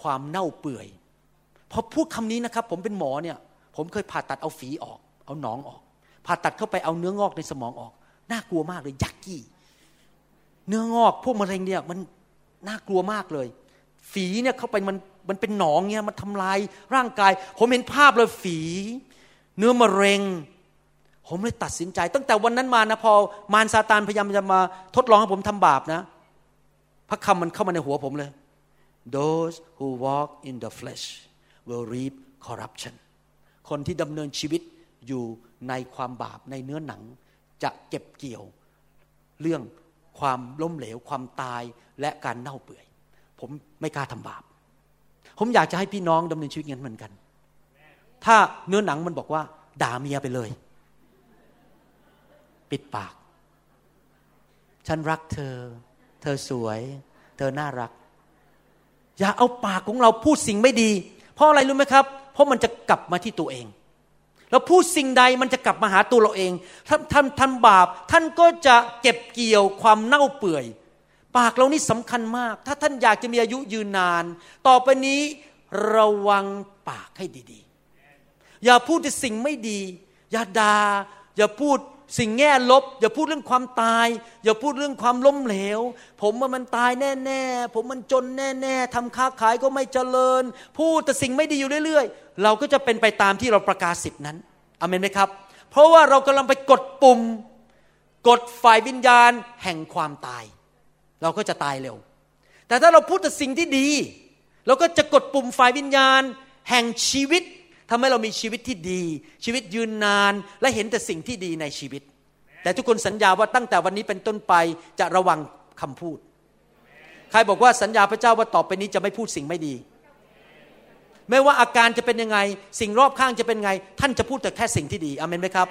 ความเน่าเปื่อยพอพูดคำนี้นะครับ ผมเป็นหมอเนี่ย ผมเคยผ่าตัดเอาฝีออก เอาหนองออก ผ่าตัดเข้าไปเอาเนื้องอกในสมองออก น่ากลัวมากเลย ยักกี้ เนื้องอกพวกมะเร็งเนี่ยมันน่ากลัวมากเลย ฝีเนี่ยเข้าไปมันมันเป็นหนองเนี่ยมันทำลายร่างกาย ผมเห็นภาพเลยฝี เนื้อมะเร็ง ผมเลยตัดสินใจ ตั้งแต่วันนั้นมานะพอมารซาตานพยายามจะมาทดลองให้ผมทำบาปนะ พระคำมันเข้ามาในหัวผมเลย those who walk in the flesh will reap corruption คนที่ดำเนินชีวิตอยู่ในความบาปในเนื้อหนัง จะเก็บเกี่ยว เรื่องความล้มเหลวความตายและการเน่าเปื่อย ผมไม่กล้าทำบาป ผมอยากจะให้พี่น้องดำเนินชีวิตงั้นเหมือนกัน ถ้าเนื้อหนังมันบอกว่า ด่าเมียไปเลย ปิดปาก ฉันรักเธอ เธอสวย เธอน่ารัก อย่าเอาปากของเราพูดสิ่งไม่ดี เพราะอะไรรู้ไหมครับ เพราะมันจะกลับมาที่ตัวเองเราพูดสิ่งใดมันจะกลับมาหาตัวเราเองท่านท่านท่านบาป ท่านก็จะเก็บเกี่ยวความเน่าเปื่อย ปากเรานี่สำคัญมาก ถ้าท่านอยากจะมีอายุยืนนาน ต่อไปนี้ระวังปากให้ดีๆ อย่าพูดแต่สิ่งไม่ดี อย่าดา่าอย่าพูด สิ่งแง่ลบ อย่าพูดเรื่องความตาย อย่าพูดเรื่องความล้มเหลว ผมว่ามันตายแน่ๆ ผมมันจนแน่ๆทำค้าขายก็ไม่เจริญ พูดแต่สิ่งไม่ดีอยู่เรื่อยๆ เราก็จะเป็นไปตามที่เราประกาศสิทธินั้นอเมนไหมครับ เพราะว่าเรากำลังไปกดปุ่ม กดฝ่ายวิญญาณแห่งความตาย เราก็จะตายเร็ว แต่ถ้าเราพูดแต่สิ่งที่ดีแล้วก็จะกดปุ่มฝ่ายวิญญาณ แห่งชีวิต ทำให้เรามีชีวิตที่ดี ชีวิตยืนนานและเห็นแต่สิ่งที่ดีในชีวิต แต่ทุกคนสัญญาว่าตั้งแต่วันนี้เป็นต้นไปจะระวังคำพูด ใครบอกว่าสัญญาพระเจ้าว่าต่อไปนี้จะไม่พูดสิ่งไม่ดี ไม่ว่าอาการจะเป็นยังไง สิ่งรอบข้างจะเป็นไง ท่านจะพูดแต่แค่สิ่งที่ดีอเมนไหมครับ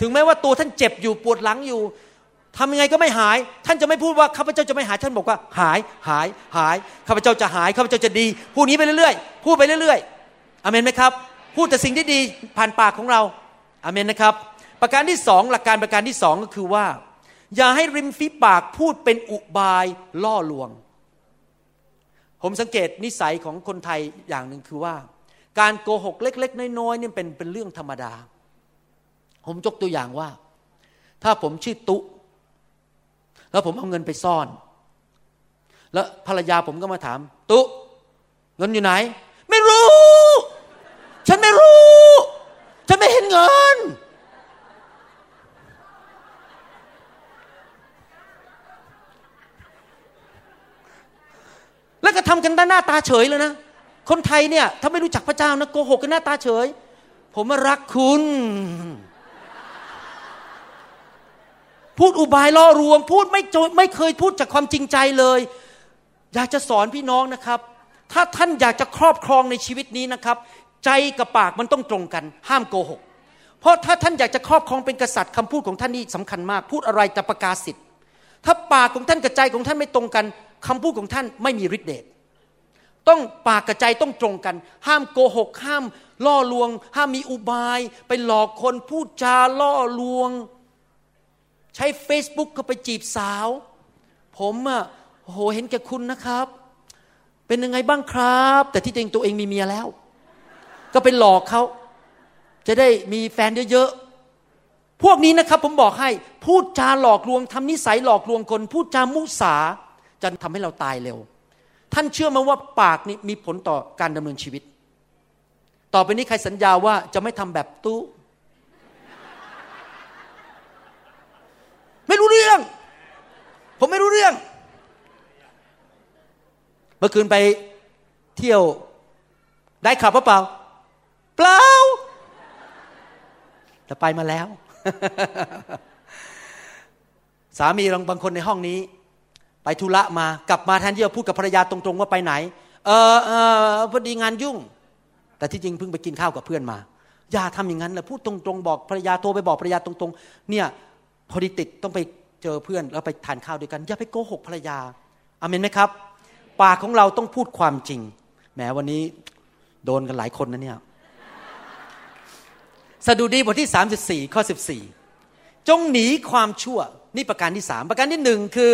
ถึงแม้ว่าตัวท่านเจ็บอยู่ปวดหลังอยู่ทำยังไงก็ไม่หาย ท่านจะไม่พูดว่าข้าพเจ้าจะไม่หาย ท่านบอกว่าหาย หาย หาย ข้าพเจ้าจะหาย ข้าพเจ้าจะดี พูดนี้ไปเรื่อยๆ พูดไปเรื่อยๆ อเมนไหมครับ พูดแต่สิ่งที่ดีผ่านปากของเราอเมนนะครับ ประการที่สองหลักการประการที่สองก็คือว่า อย่าให้ริมฝีปากพูดเป็นอุบายล่อลวง ผมสังเกตนิสัยของคนไทยอย่างหนึ่งคือว่า การโกหกเล็ก ๆ น้อยๆนี่เป็นเป็นเรื่องธรรมดา ผมยกตัวอย่างว่า ถ้าผมชื่อตุแล้วผมเอาเงินไปซ่อน แล้วภรรยาผมก็มาถาม ตุเงินอยู่ไหน ไม่รู้ ฉันไม่รู้ ฉันไม่เห็นเงิน แล้วก็ทำกันหน้าตาเฉยเลยนะ คนไทยเนี่ยถ้าไม่รู้จักพระเจ้านะโกหกกันหน้าตาเฉย ผมรักคุณ พูดอุบายล่อรวง พูดไม่ไม่เคยพูดจากความจริงใจเลย อยากจะสอนพี่น้องนะครับถ้าท่านอยากจะครอบครองในชีวิตนี้นะครับ ใจกับปากมันต้องตรงกัน ห้ามโกหก เพราะถ้าท่านอยากจะครอบครองเป็นกษัตริย์คำพูดของท่านนี่สำคัญมาก พูดอะไรจะประกาศสิทธิ์ถ้าปากของท่านกับใจของท่านไม่ตรงกันคำพูดของท่านไม่มีฤทธิ์เดชต้องปากกับใจต้องตรงกัน ห้ามโกหก ห้ามล่อลวง ห้ามมีอุบาย ไปหลอกคนพูดจาล่อลวง ใช้ Facebook ก็ไปจีบสาว ผมอะโหเห็นแก่คุณนะครับ เป็นยังไงบ้างครับ แต่ที่จริงตัวเองมีเมียแล้ว ก็ไปหลอกเขาจะได้มีแฟนเยอะๆ พวกนี้นะครับผมบอกให้พูดจาหลอกลวงทำนิสัยหลอกลวงคน พูดจามุสาจะทำให้เราตายเร็ว ท่านเชื่อไหมว่าปากนี่มีผลต่อการดำเนินชีวิต ต่อไปนี้ใครสัญญาว่าจะไม่ทำแบบตู้ไม่รู้เรื่อง ผมไม่รู้เรื่อง เมื่อคืนไปเที่ยวได้ขับเปล่า เปล่าแต่ไปมาแล้ว สามีบางบางคนในห้องนี้ ไปธุระมากลับมาแทนที่จะพูดกับภรรยาตรงๆว่าไปไหน เออเออพอดีงานยุ่ง แต่ที่จริงเพิ่งไปกินข้าวกับเพื่อนมาอย่าทำอย่างนั้นเลยพูดตรงๆบอกภรรยาโทรไปบอกภรรยาตรงๆ เนี่ยพอดีติดต้องไปเจอเพื่อนแล้วไปทานข้าวด้วยกัน อย่าไปโกหกภรรยาอามนไหมครับ ปากของเราต้องพูดความจริงแหมวันนี้โดนกันหลายคนนะเนี่ย สดุดีบทที่ 34 ข้อ 14 จงหนีความชั่ว นี่ประการที่สามประการที่หนึ่งคือ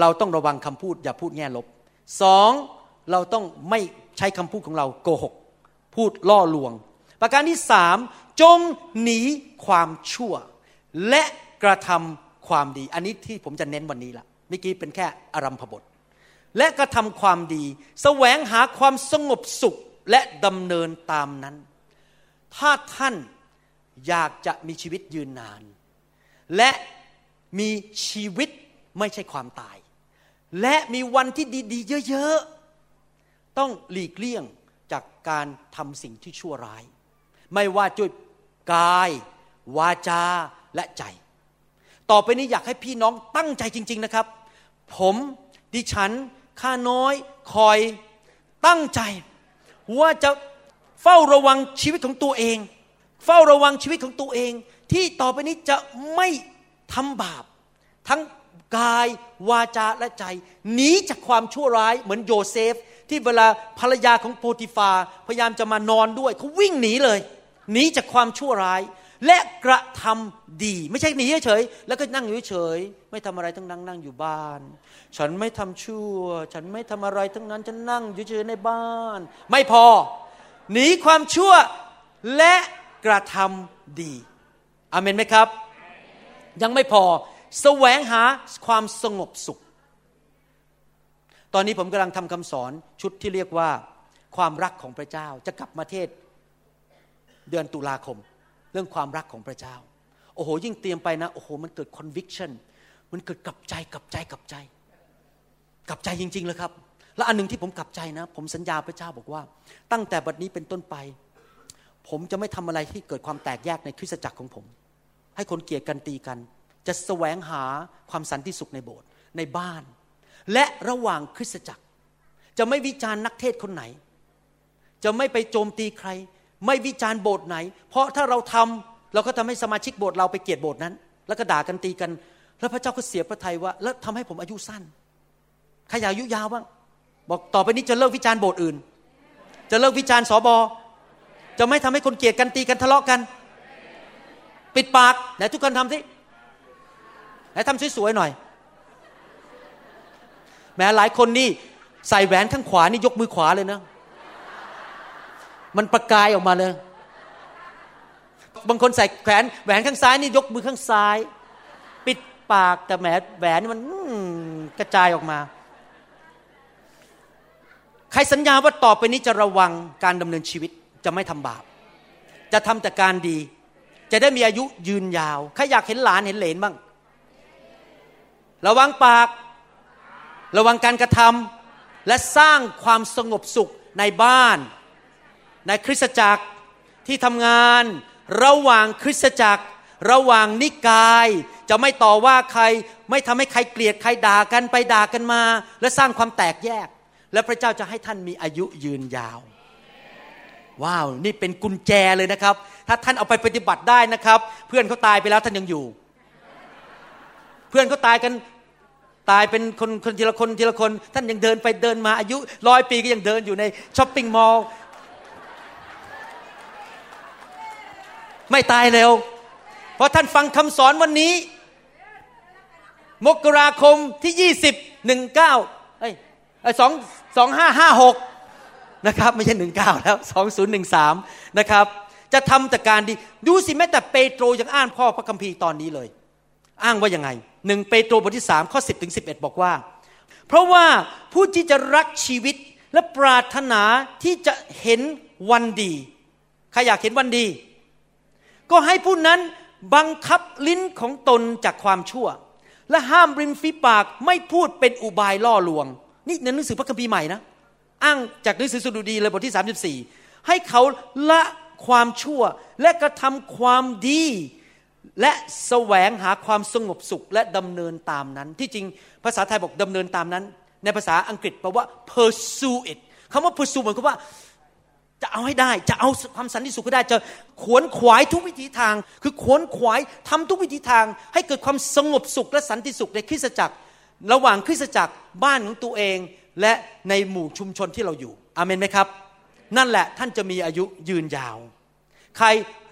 เราต้องระวังคำพูดอย่าพูดแง่ลบสองเราต้องไม่ใช้คำพูดของเราโกหก พูดล่อลวง ประการที่สามจงหนีความชั่ว และกระทำความดี อันนี้ที่ผมจะเน้นวันนี้ละเมื่อกี้เป็นแค่อารัมพบท และกระทำความดีสแสวงหาความสงบสุขและดำเนินตามนั้น ถ้าท่านอยากจะมีชีวิตยืนนาน และมีชีวิตไม่ใช่ความตาย และมีวันที่ดีๆ เยอะๆ ต้องหลีกเลี่ยงจากการทำสิ่งที่ชั่วร้าย ไม่ว่าด้วยกาย วาจาและใจ ต่อไปนี้อยากให้พี่น้องตั้งใจจริง ๆนะครับ ผมดิฉันข้าน้อยคอยตั้งใจ ว่าจะ เฝ้าระวังชีวิตของตัวเอง เฝ้าระวังชีวิตของตัวเอง ที่ต่อไปนี้จะไม่ทำบาป ทั้งกายวาจาและใจหนีจากความชั่วร้ายเหมือนโยเซฟ ที่เวลาภรรยาของโพติฟาพยายามจะมานอนด้วยเขาวิ่งหนีเลยหนีจากความชั่วร้าย และกระทำดี ไม่ใช่หนีเฉยๆแล้วก็นั่งอยู่เฉยๆไม่ทำอะไรทั้งนั่งนั่งอยู่บ้าน ฉันไม่ทำชั่ว ฉันไม่ทำอะไรทั้งนั้นฉันนั่งอยู่เฉยในบ้าน ไม่พอ หนีความชั่วและกระทำดีอเมนไหมครับ ยังไม่พอแสวงหาความสงบสุข ตอนนี้ผมกำลังทำคำสอนชุดที่เรียกว่า ความรักของพระเจ้าจะกลับมาเทศเดือนตุลาคม เรื่องความรักของพระเจ้า โอ้โห ยิ่งเตรียมไปนะ โอ้โห มันเกิด conviction มันเกิดกลับใจกลับใจกลับใจ กลับใจจริง ๆ เลยครับ และอันหนึ่งที่ผมกลับใจนะ ผมสัญญาพระเจ้าบอกว่า ตั้งแต่บัดนี้เป็นต้นไป ผมจะไม่ทำอะไรที่เกิดความแตกแยกในคริสตจักรของผม ให้คนเกลียดกันตีกัน จะแสวงหาความสันติสุขในโบสถ์ในบ้าน และระหว่างคริสตจักร จะไม่วิจารณ์นักเทศคนไหน จะไม่ไปโจมตีใคร ไม่วิจารณ์โบสถ์ไหน เพราะถ้าเราทำเราก็ทำให้สมาชิกโบสถ์เราไปเกลียดโบสถ์นั้น แล้วก็ด่ากันตีกัน แล้วพระเจ้าก็เสียพระทัยว่า แล้วทำให้ผมอายุสั้นใครอยากอายุยาวบ้าง บอกต่อไปนี้จะเลิกวิจารณ์โบสถ์อื่น จะเลิกวิจารณ์สอบอจะไม่ทำให้คนเกลียดกันตีกันทะเลาะกัน ปิดปากไหนทุกคนทำสิไหนทำสวยๆหน่อยแม้หลายคนนี่ใส่แหวนข้างขวานี่ยกมือขวาเลยนะ มันประกายออกมาเลย บางคนใส่แขวนแหวนข้างซ้ายนี่ยกมือข้างซ้าย ปิดปากแต่แหมแหวนมันกระจายออกมา ใครสัญญาว่าต่อไปนี้จะระวังการดำเนินชีวิตจะไม่ทำบาป จะทำแต่การดี จะได้มีอายุยืนยาว ใครอยากเห็นหลานเห็นเหลนบ้าง ระวังปาก ระวังการกระทำและสร้างความสงบสุขในบ้าน ในคริสตจักรที่ทำงาน ระหว่างคริสตจักร ระหว่างนิกาย จะไม่ต่อว่าใคร ไม่ทำให้ใครเกลียดใครด่ากันไปด่ากันมา และสร้างความแตกแยก และพระเจ้าจะให้ท่านมีอายุยืนยาว ว้าว นี่เป็นกุญแจเลยนะครับ ถ้าท่านเอาไปปฏิบัติได้นะครับ เพื่อนเขาตายไปแล้วท่านยังอยู่ เพื่อนเขาตายกันตายเป็นคนคนทีละคนทีละคน ท่านยังเดินไปเดินมาอายุร้อยปีก็ยังเดินอยู่ในช้อปปิ้งมอลล์ไม่ตายเร็ว เพราะท่านฟังคำสอนวันนี้ มกราคมที่ 20 19 สองสองห้าห้าหกนะครับไม่ใช่หนึ่งเก้าแล้วสองศูนย์หนึ่งสามนะครับ จะทำแต่การดีดูสิแม้แต่เปโตรยังอ่านพ่อพระคัมภีร์ตอนนี้เลย อ้างว่ายังไงหนึ่งเปโตรบทที่สามข้อสิบถึงสิบเอ็ดบอกว่า เพราะว่าผู้ที่จะรักชีวิตและปรารถนาที่จะเห็นวันดีใครอยากเห็นวันดี ก็ให้ผู้นั้นบังคับลิ้นของตนจากความชั่ว และห้ามริมฝีปากไม่พูดเป็นอุบายล่อลวง นี่ในหนังสือพระคัมภีร์ใหม่นะอ้างจากหนังสือสดุดีเลยบทที่ 34 ให้เขาละความชั่วและกระทำความดี และแสวงหาความสงบสุขและดำเนินตามนั้น ที่จริงภาษาไทยบอกดำเนินตามนั้น ในภาษาอังกฤษแปลว่า pursue it คำว่า pursue หมายความว่าจะเอาให้ได้ จะเอาความสันติสุขให้ได้ จะขวนขวายทุกวิถีทาง คือขวนขวายทำทุกวิถีทาง ให้เกิดความสงบสุขและสันติสุขในคริสตจักร ระหว่างคริสตจักรบ้านของตัวเอง และในหมู่ชุมชนที่เราอยู่อาเมนไหมครับ นั่นแหละท่านจะมีอายุยืนยาว ใคร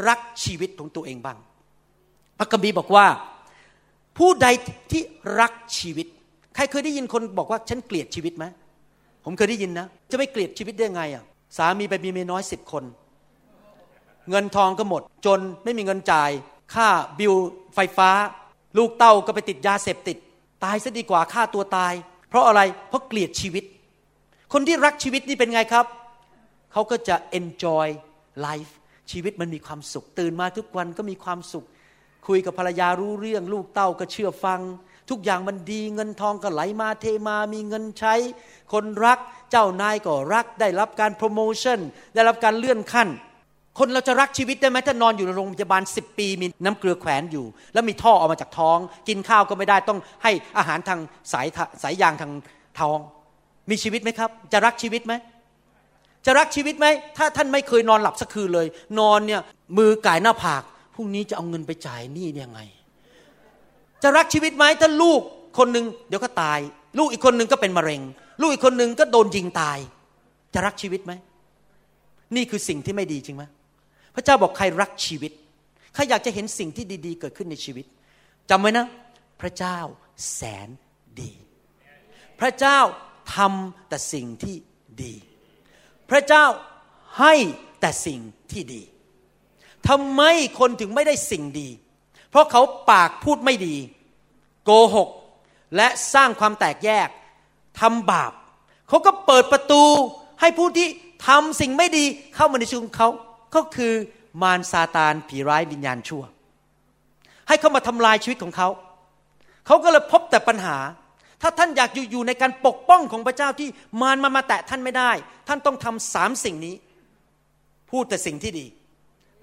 รักชีวิตของตัวเองบ้าง พระคัมภีบอกว่า ผู้ใดที่รักชีวิต ใครเคยได้ยินคนบอกว่าฉันเกลียดชีวิตไหมผมเคยได้ยินนะ จะไม่เกลียดชีวิตได้ไงอะสามีไปมีเมียน้อยสิบคน เงินทองก็หมด จนไม่มีเงินจ่าย ค่าบิลไฟฟ้า ลูกเต้าก็ไปติดยาเสพติด ตายซะดีกว่าฆ่าตัวตาย เพราะอะไรเพราะเกลียดชีวิต คนที่รักชีวิตนี่เป็นไงครับเขาก็จะ enjoy life ชีวิตมันมีความสุข ตื่นมาทุกวันก็มีความสุข คุยกับภรรยารู้เรื่อง ลูกเต้าก็เชื่อฟัง ทุกอย่างมันดีเงินทองก็ไหลมาเทมามีเงินใช้ คนรักเจ้านายก็รักได้รับการโปรโมชั่นได้รับการเลื่อนขั้น คนเราจะรักชีวิตได้ไหมถ้านอนอยู่ในโรงพยาบาลสิบปีมีน้ำเกลือแขวนอยู่ แล้วมีท่อออกมาจากท้อง กินข้าวก็ไม่ได้ต้องให้อาหารทางสายสายยางทางท้อง มีชีวิตไหมครับ จะรักชีวิตไหมจะรักชีวิตไหมถ้าท่านไม่เคยนอนหลับสักคืนเลย นอนเนี่ยมือก่ายหน้าผากพรุ่งนี้จะเอาเงินไปจ่ายหนี้ยังไง จะรักชีวิตไหมถ้าลูกคนหนึ่งเดี๋ยวก็ตาย ลูกอีกคนหนึ่งก็เป็นมะเร็ง ลูกอีกคนหนึ่งก็โดนยิงตาย จะรักชีวิตไหมนี่คือสิ่งที่ไม่ดีจริงไหม พระเจ้าบอกใครรักชีวิตใครอยากจะเห็นสิ่งที่ดี ๆ เกิดขึ้นในชีวิตจำไว้นะ พระเจ้าแสนดี พระเจ้าทำแต่สิ่งที่ดี พระเจ้าให้แต่สิ่งที่ดีทำไมคนถึงไม่ได้สิ่งดี เพราะเขาปากพูดไม่ดี โกหก และสร้างความแตกแยกทำบาป เขาก็เปิดประตูให้ผู้ที่ทำสิ่งไม่ดีเข้ามาในชีวิตของเขา ก็คือมารซาตานผีร้ายวิญญาณชั่ว ให้เขามาทำลายชีวิตของเขา เขาก็เลยพบแต่ปัญหา ถ้าท่านอยากอยู่อยู่ในการปกป้องของพระเจ้าที่มารมามาแตะท่านไม่ได้ ท่านต้องทำสามสิ่งนี้ พูดแต่สิ่งที่ดี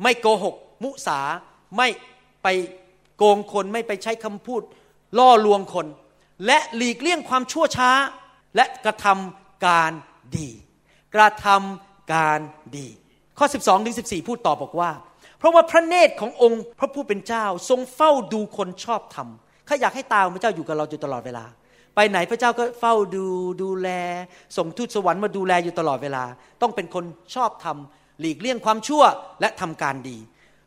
ไม่โกหก มุสาไม่ไปโกงคนไม่ไปใช้คำพูด ล่อลวงคน และหลีกเลี่ยงความชั่วช้า และกระทำการดี กระทำการดี ข้อ 12ถึง14พูดต่อบอกว่า เพราะว่าพระเนตรขององค์พระผู้เป็นเจ้าทรงเฝ้าดูคนชอบธรรมข้าอยากให้ตาของพระเจ้าอยู่กับเราอยู่ตลอดเวลา ไปไหนพระเจ้าก็เฝ้าดูดูแล ส่งทูตสวรรค์มาดูแลอยู่ตลอดเวลา ต้องเป็นคนชอบธรรมหลีกเลี่ยงความชั่วและทำการดี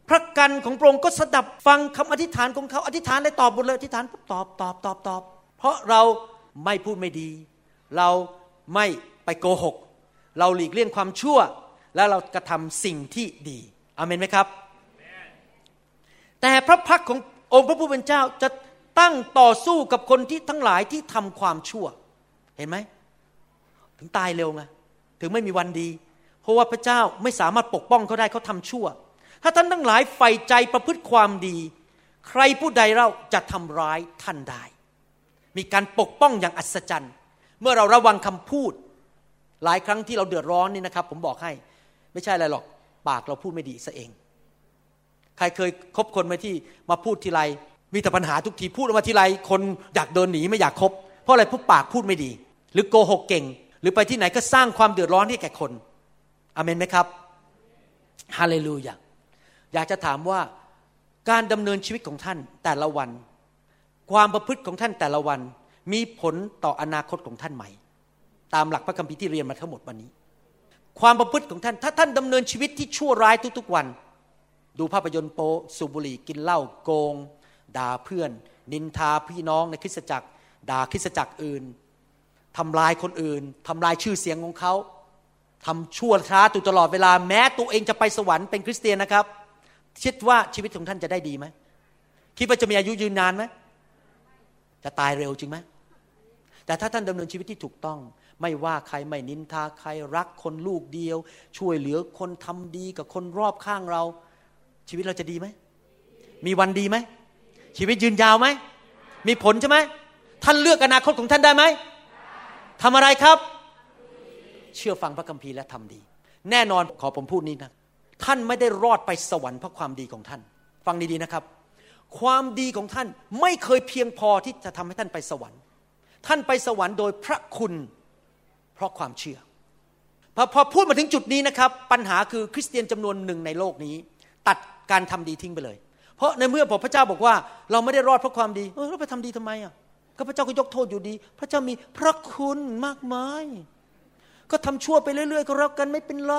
พระกันของพระองค์ก็สดับฟังคำอธิษฐานของเขาอธิษฐานได้ตอบหมดเลยอธิษฐานตอบตอบตอบตอบ เพราะเราไม่พูดไม่ดี เราไม่ไปโกหก เราหลีกเลี่ยงความชั่ว และเรากระทำสิ่งที่ดีอเมนไหมครับ แต่พระพักขององค์พระผู้เป็นเจ้าจะตั้งต่อสู้กับคนที่ทั้งหลายที่ทำความชั่ว เห็นไหม ถึงตายเร็วไงถึงไม่มีวันดี เพราะว่าพระเจ้าไม่สามารถปกป้องเขาได้เขาทำชั่ว ถ้าท่านทั้งหลายใฝ่ใจประพฤติความดี ใครผู้ใดเราจะทำร้ายท่านได้ มีการปกป้องอย่างอัศจรรย์ เมื่อเราระวังคำพูด หลายครั้งที่เราเดือดร้อนนี่นะครับ ผมบอกให้ ไม่ใช่อะไรหรอก ปากเราพูดไม่ดีซะเอง ใครเคยคบคนไหมที่มาพูดทีไรมีแต่ปัญหาทุกทีพูดออกมาทีไรคนอยากเดินหนีไม่อยากคบ เพราะอะไรผู้ปากพูดไม่ดี หรือโกหกเก่ง หรือไปที่ไหนก็สร้างความเดือดร้อนให้แก่คนอเมนไหมครับฮาเลลูยาอยากจะถามว่าการดำเนินชีวิตของท่านแต่ละวัน ความประพฤติของท่านแต่ละวัน มีผลต่ออนาคตของท่านไหม ตามหลักพระคัมภีร์ที่เรียนมาทั้งหมดวันนี้ ความประพฤติของท่าน ถ้าท่านดำเนินชีวิตที่ชั่วร้ายทุกๆวัน ดูภาพยนตร์โป๊สูบบุหรี่กินเหล้าโกง ด่าเพื่อน นินทาพี่น้องในคริสตจักร ด่าคริสตจักรอื่นทำลายคนอื่นทำลายชื่อเสียงของเขาทำชั่วช้าตุตลอดเวลาแม้ตัวเองจะไปสวรรค์เป็นคริสเตียนนะครับคิดว่าชีวิตของท่านจะได้ดีไหมคิดว่าจะมีอายุยืนนานไหมจะตายเร็วจริงไหมแต่ถ้าท่านดำเนินชีวิตที่ถูกต้อง ไม่ว่าใครไม่นินทาใครรักคนลูกเดียว ช่วยเหลือคนทำดีกับคนรอบข้างเรา ชีวิตเราจะดีไหม มีวันดีไหม ชีวิตยืนยาวไหม มีผลใช่ไหม ท่านเลือกอนาคตของท่านได้ไหมทำอะไรครับ เชื่อฟังพระคัมภีร์และทำดี แน่นอนขอผมพูดนี้นะ ท่านไม่ได้รอดไปสวรรค์เพราะความดีของท่าน ฟังดีๆนะครับ ความดีของท่านไม่เคยเพียงพอที่จะทำให้ท่านไปสวรรค์ ท่านไปสวรรค์โดยพระคุณ เพราะความเชื่อ พอพอพูดมาถึงจุดนี้นะครับ ปัญหาคือคริสเตียนจำนวนหนึ่งในโลกนี้ ตัดการทำดีทิ้งไปเลย เพราะในเมื่อบอกพระเจ้าบอกว่า เราไม่ได้รอดเพราะความดีเออเราไปทำดีทำไมอะก็พระเจ้าก็ยกโทษอยู่ดี พระเจ้ามีพระคุณมากมาย ก็ทำชั่วไปเรื่อยๆ ก็รักกันไม่เป็นไร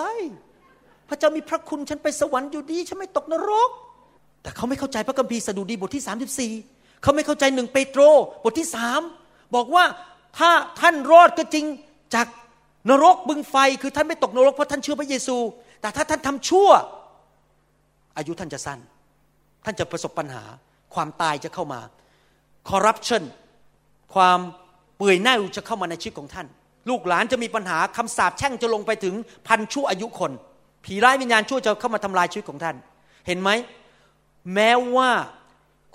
พระเจ้ามีพระคุณฉันไปสวรรค์อยู่ดีฉันไม่ตกนรก แต่เขาไม่เข้าใจพระคัมภีร์สดุดีบทที่ 34 เขาไม่เข้าใจหนึ่งเปโตรบทที่สามบอกว่าถ้าท่านรอดก็จริง จากนรกบึงไฟคือท่านไม่ตกนรกเพราะท่านเชื่อพระเยซู แต่ถ้าท่านทำชั่ว อายุท่านจะสั้น ท่านจะประสบปัญหา ความตายจะเข้ามาคอร์รัปชันความเปื่อยเน่าจะเข้ามาในชีวิตของท่าน ลูกหลานจะมีปัญหาคำสาปแช่งจะลงไปถึงพันชั่วอายุคน ผีร้ายวิญญาณชั่วจะเข้ามาทำลายชีวิตของท่าน เห็นไหมแม้ว่า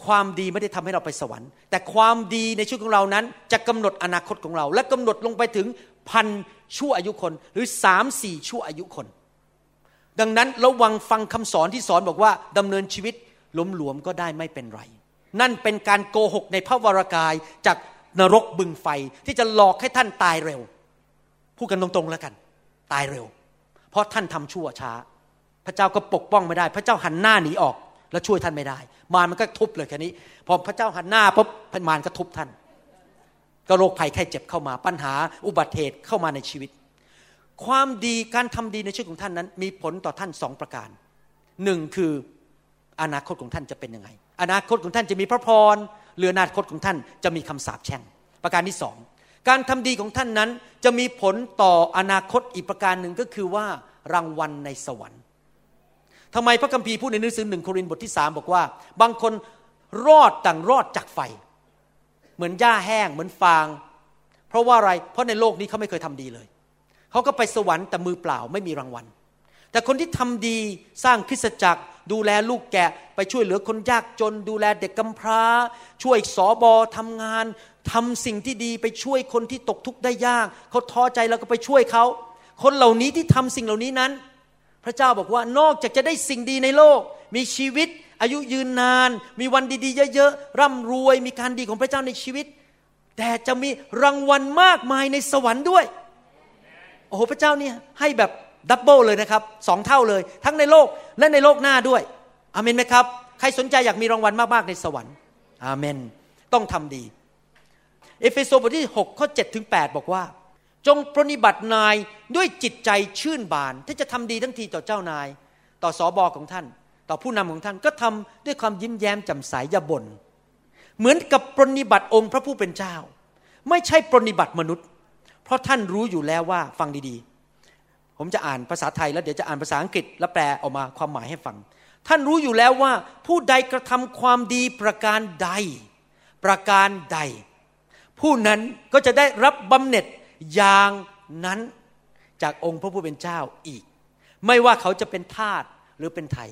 ความดีไม่ได้ทำให้เราไปสวรรค์ แต่ความดีในชีวิตของเรานั้น จะกำหนดอนาคตของเรา และกำหนดลงไปถึง พันชั่วอายุคนหรือสามสี่ชั่วอายุคน ดังนั้นระวังฟังคำสอนที่สอนบอกว่าดำเนินชีวิตล้มหลวมก็ได้ไม่เป็นไร นั่นเป็นการโกหกในพระวรากายจากนรกบึงไฟที่จะหลอกให้ท่านตายเร็ว พูดกันตรงๆแล้วกัน ตายเร็ว เพราะท่านทำชั่วช้า พระเจ้าก็ปกป้องไม่ได้ พระเจ้าหันหน้าหนีออก แล้วช่วยท่านไม่ได้ มารมันก็ทุบเลยแค่นี้ พอพระเจ้าหันหน้าปุ๊บมารก็ทุบท่าน ก็โรคภัยไข้เจ็บเข้ามาปัญหาอุบัติเหตุเข้ามาในชีวิต ความดีการทำดีในชีวิตของท่านนั้น มีผลต่อท่านสองประการหนึ่งคืออนาคตของท่านจะเป็นยังไง อนาคตของท่านจะมีพระพรหรืออนาคตของท่านจะมีคำสาปแช่ง ประการที่สองการทำดีของท่านนั้นจะมีผลต่ออนาคตอีกประการหนึ่งก็คือว่ารางวัลในสวรรค์ทำไมพระคัมภีร์พูดในหนังสือหนึ่งโครินธ์บทที่สามบอกว่า บางคนรอดต่างรอดจากไฟ เหมือนหญ้าแห้งเหมือนฟาง เพราะว่าอะไร เพราะในโลกนี้เขาไม่เคยทำดีเลย เขาก็ไปสวรรค์แต่มือเปล่าไม่มีรางวัล แต่คนที่ทำดีสร้างคริสตจักร ดูแลลูกแกะ ไปช่วยเหลือคนยากจน ดูแลเด็กกำพร้า ช่วยสอบอทำงานทำสิ่งที่ดีไปช่วยคนที่ตกทุกข์ได้ยาก เขาท้อใจแล้วก็ไปช่วยเขา คนเหล่านี้ที่ทำสิ่งเหล่านี้นั้น พระเจ้าบอกว่านอกจากจะได้สิ่งดีในโลก มีชีวิต อายุยืนนาน มีวันดีๆ เยอะๆ ร่ำรวย มีการดีของพระเจ้าในชีวิต แต่จะมีรางวัลมากมายในสวรรค์ด้วย โอ้โห พระเจ้าเนี่ยให้แบบดับเบิลเลยนะครับสองเท่าเลย ทั้งในโลกและในโลกหน้าด้วยอเมนไหมครับ ใครสนใจอยากมีรางวัลมากๆ ในสวรรค์ อามน ต้องทำดี เอเฟโซบทที่ 6 ข้อ 7 ถึง 8 บอกว่าจงปรนิบัตินายด้วยจิตใจชื่นบาน ที่จะทำดีทั้งทีต่อเจ้านาย ต่อสอบอของท่าน ต่อผู้นำของท่านก็ทำด้วยความยิ้มแย้มแจ่มใสอย่าบน่นเหมือนกับปรนิบัติองค์พระผู้เป็นเจ้า ไม่ใช่ปรนิบัติมนุษย์ เพราะท่านรู้อยู่แล้วว่าฟังดีๆ ผมจะอ่านภาษาไทยแล้วเดี๋ยวจะอ่านภาษาอังกฤษแล้วแปลออกมาความหมายให้ฟัง ท่านรู้อยู่แล้วว่าผู้ใดกระทำความดีประการใด ประการใด ผู้นั้นก็จะได้รับบำเหน็จอย่างนั้นจากองค์พระผู้เป็นเจ้าอีก ไม่ว่าเขาจะเป็นทาสหรือเป็นไทย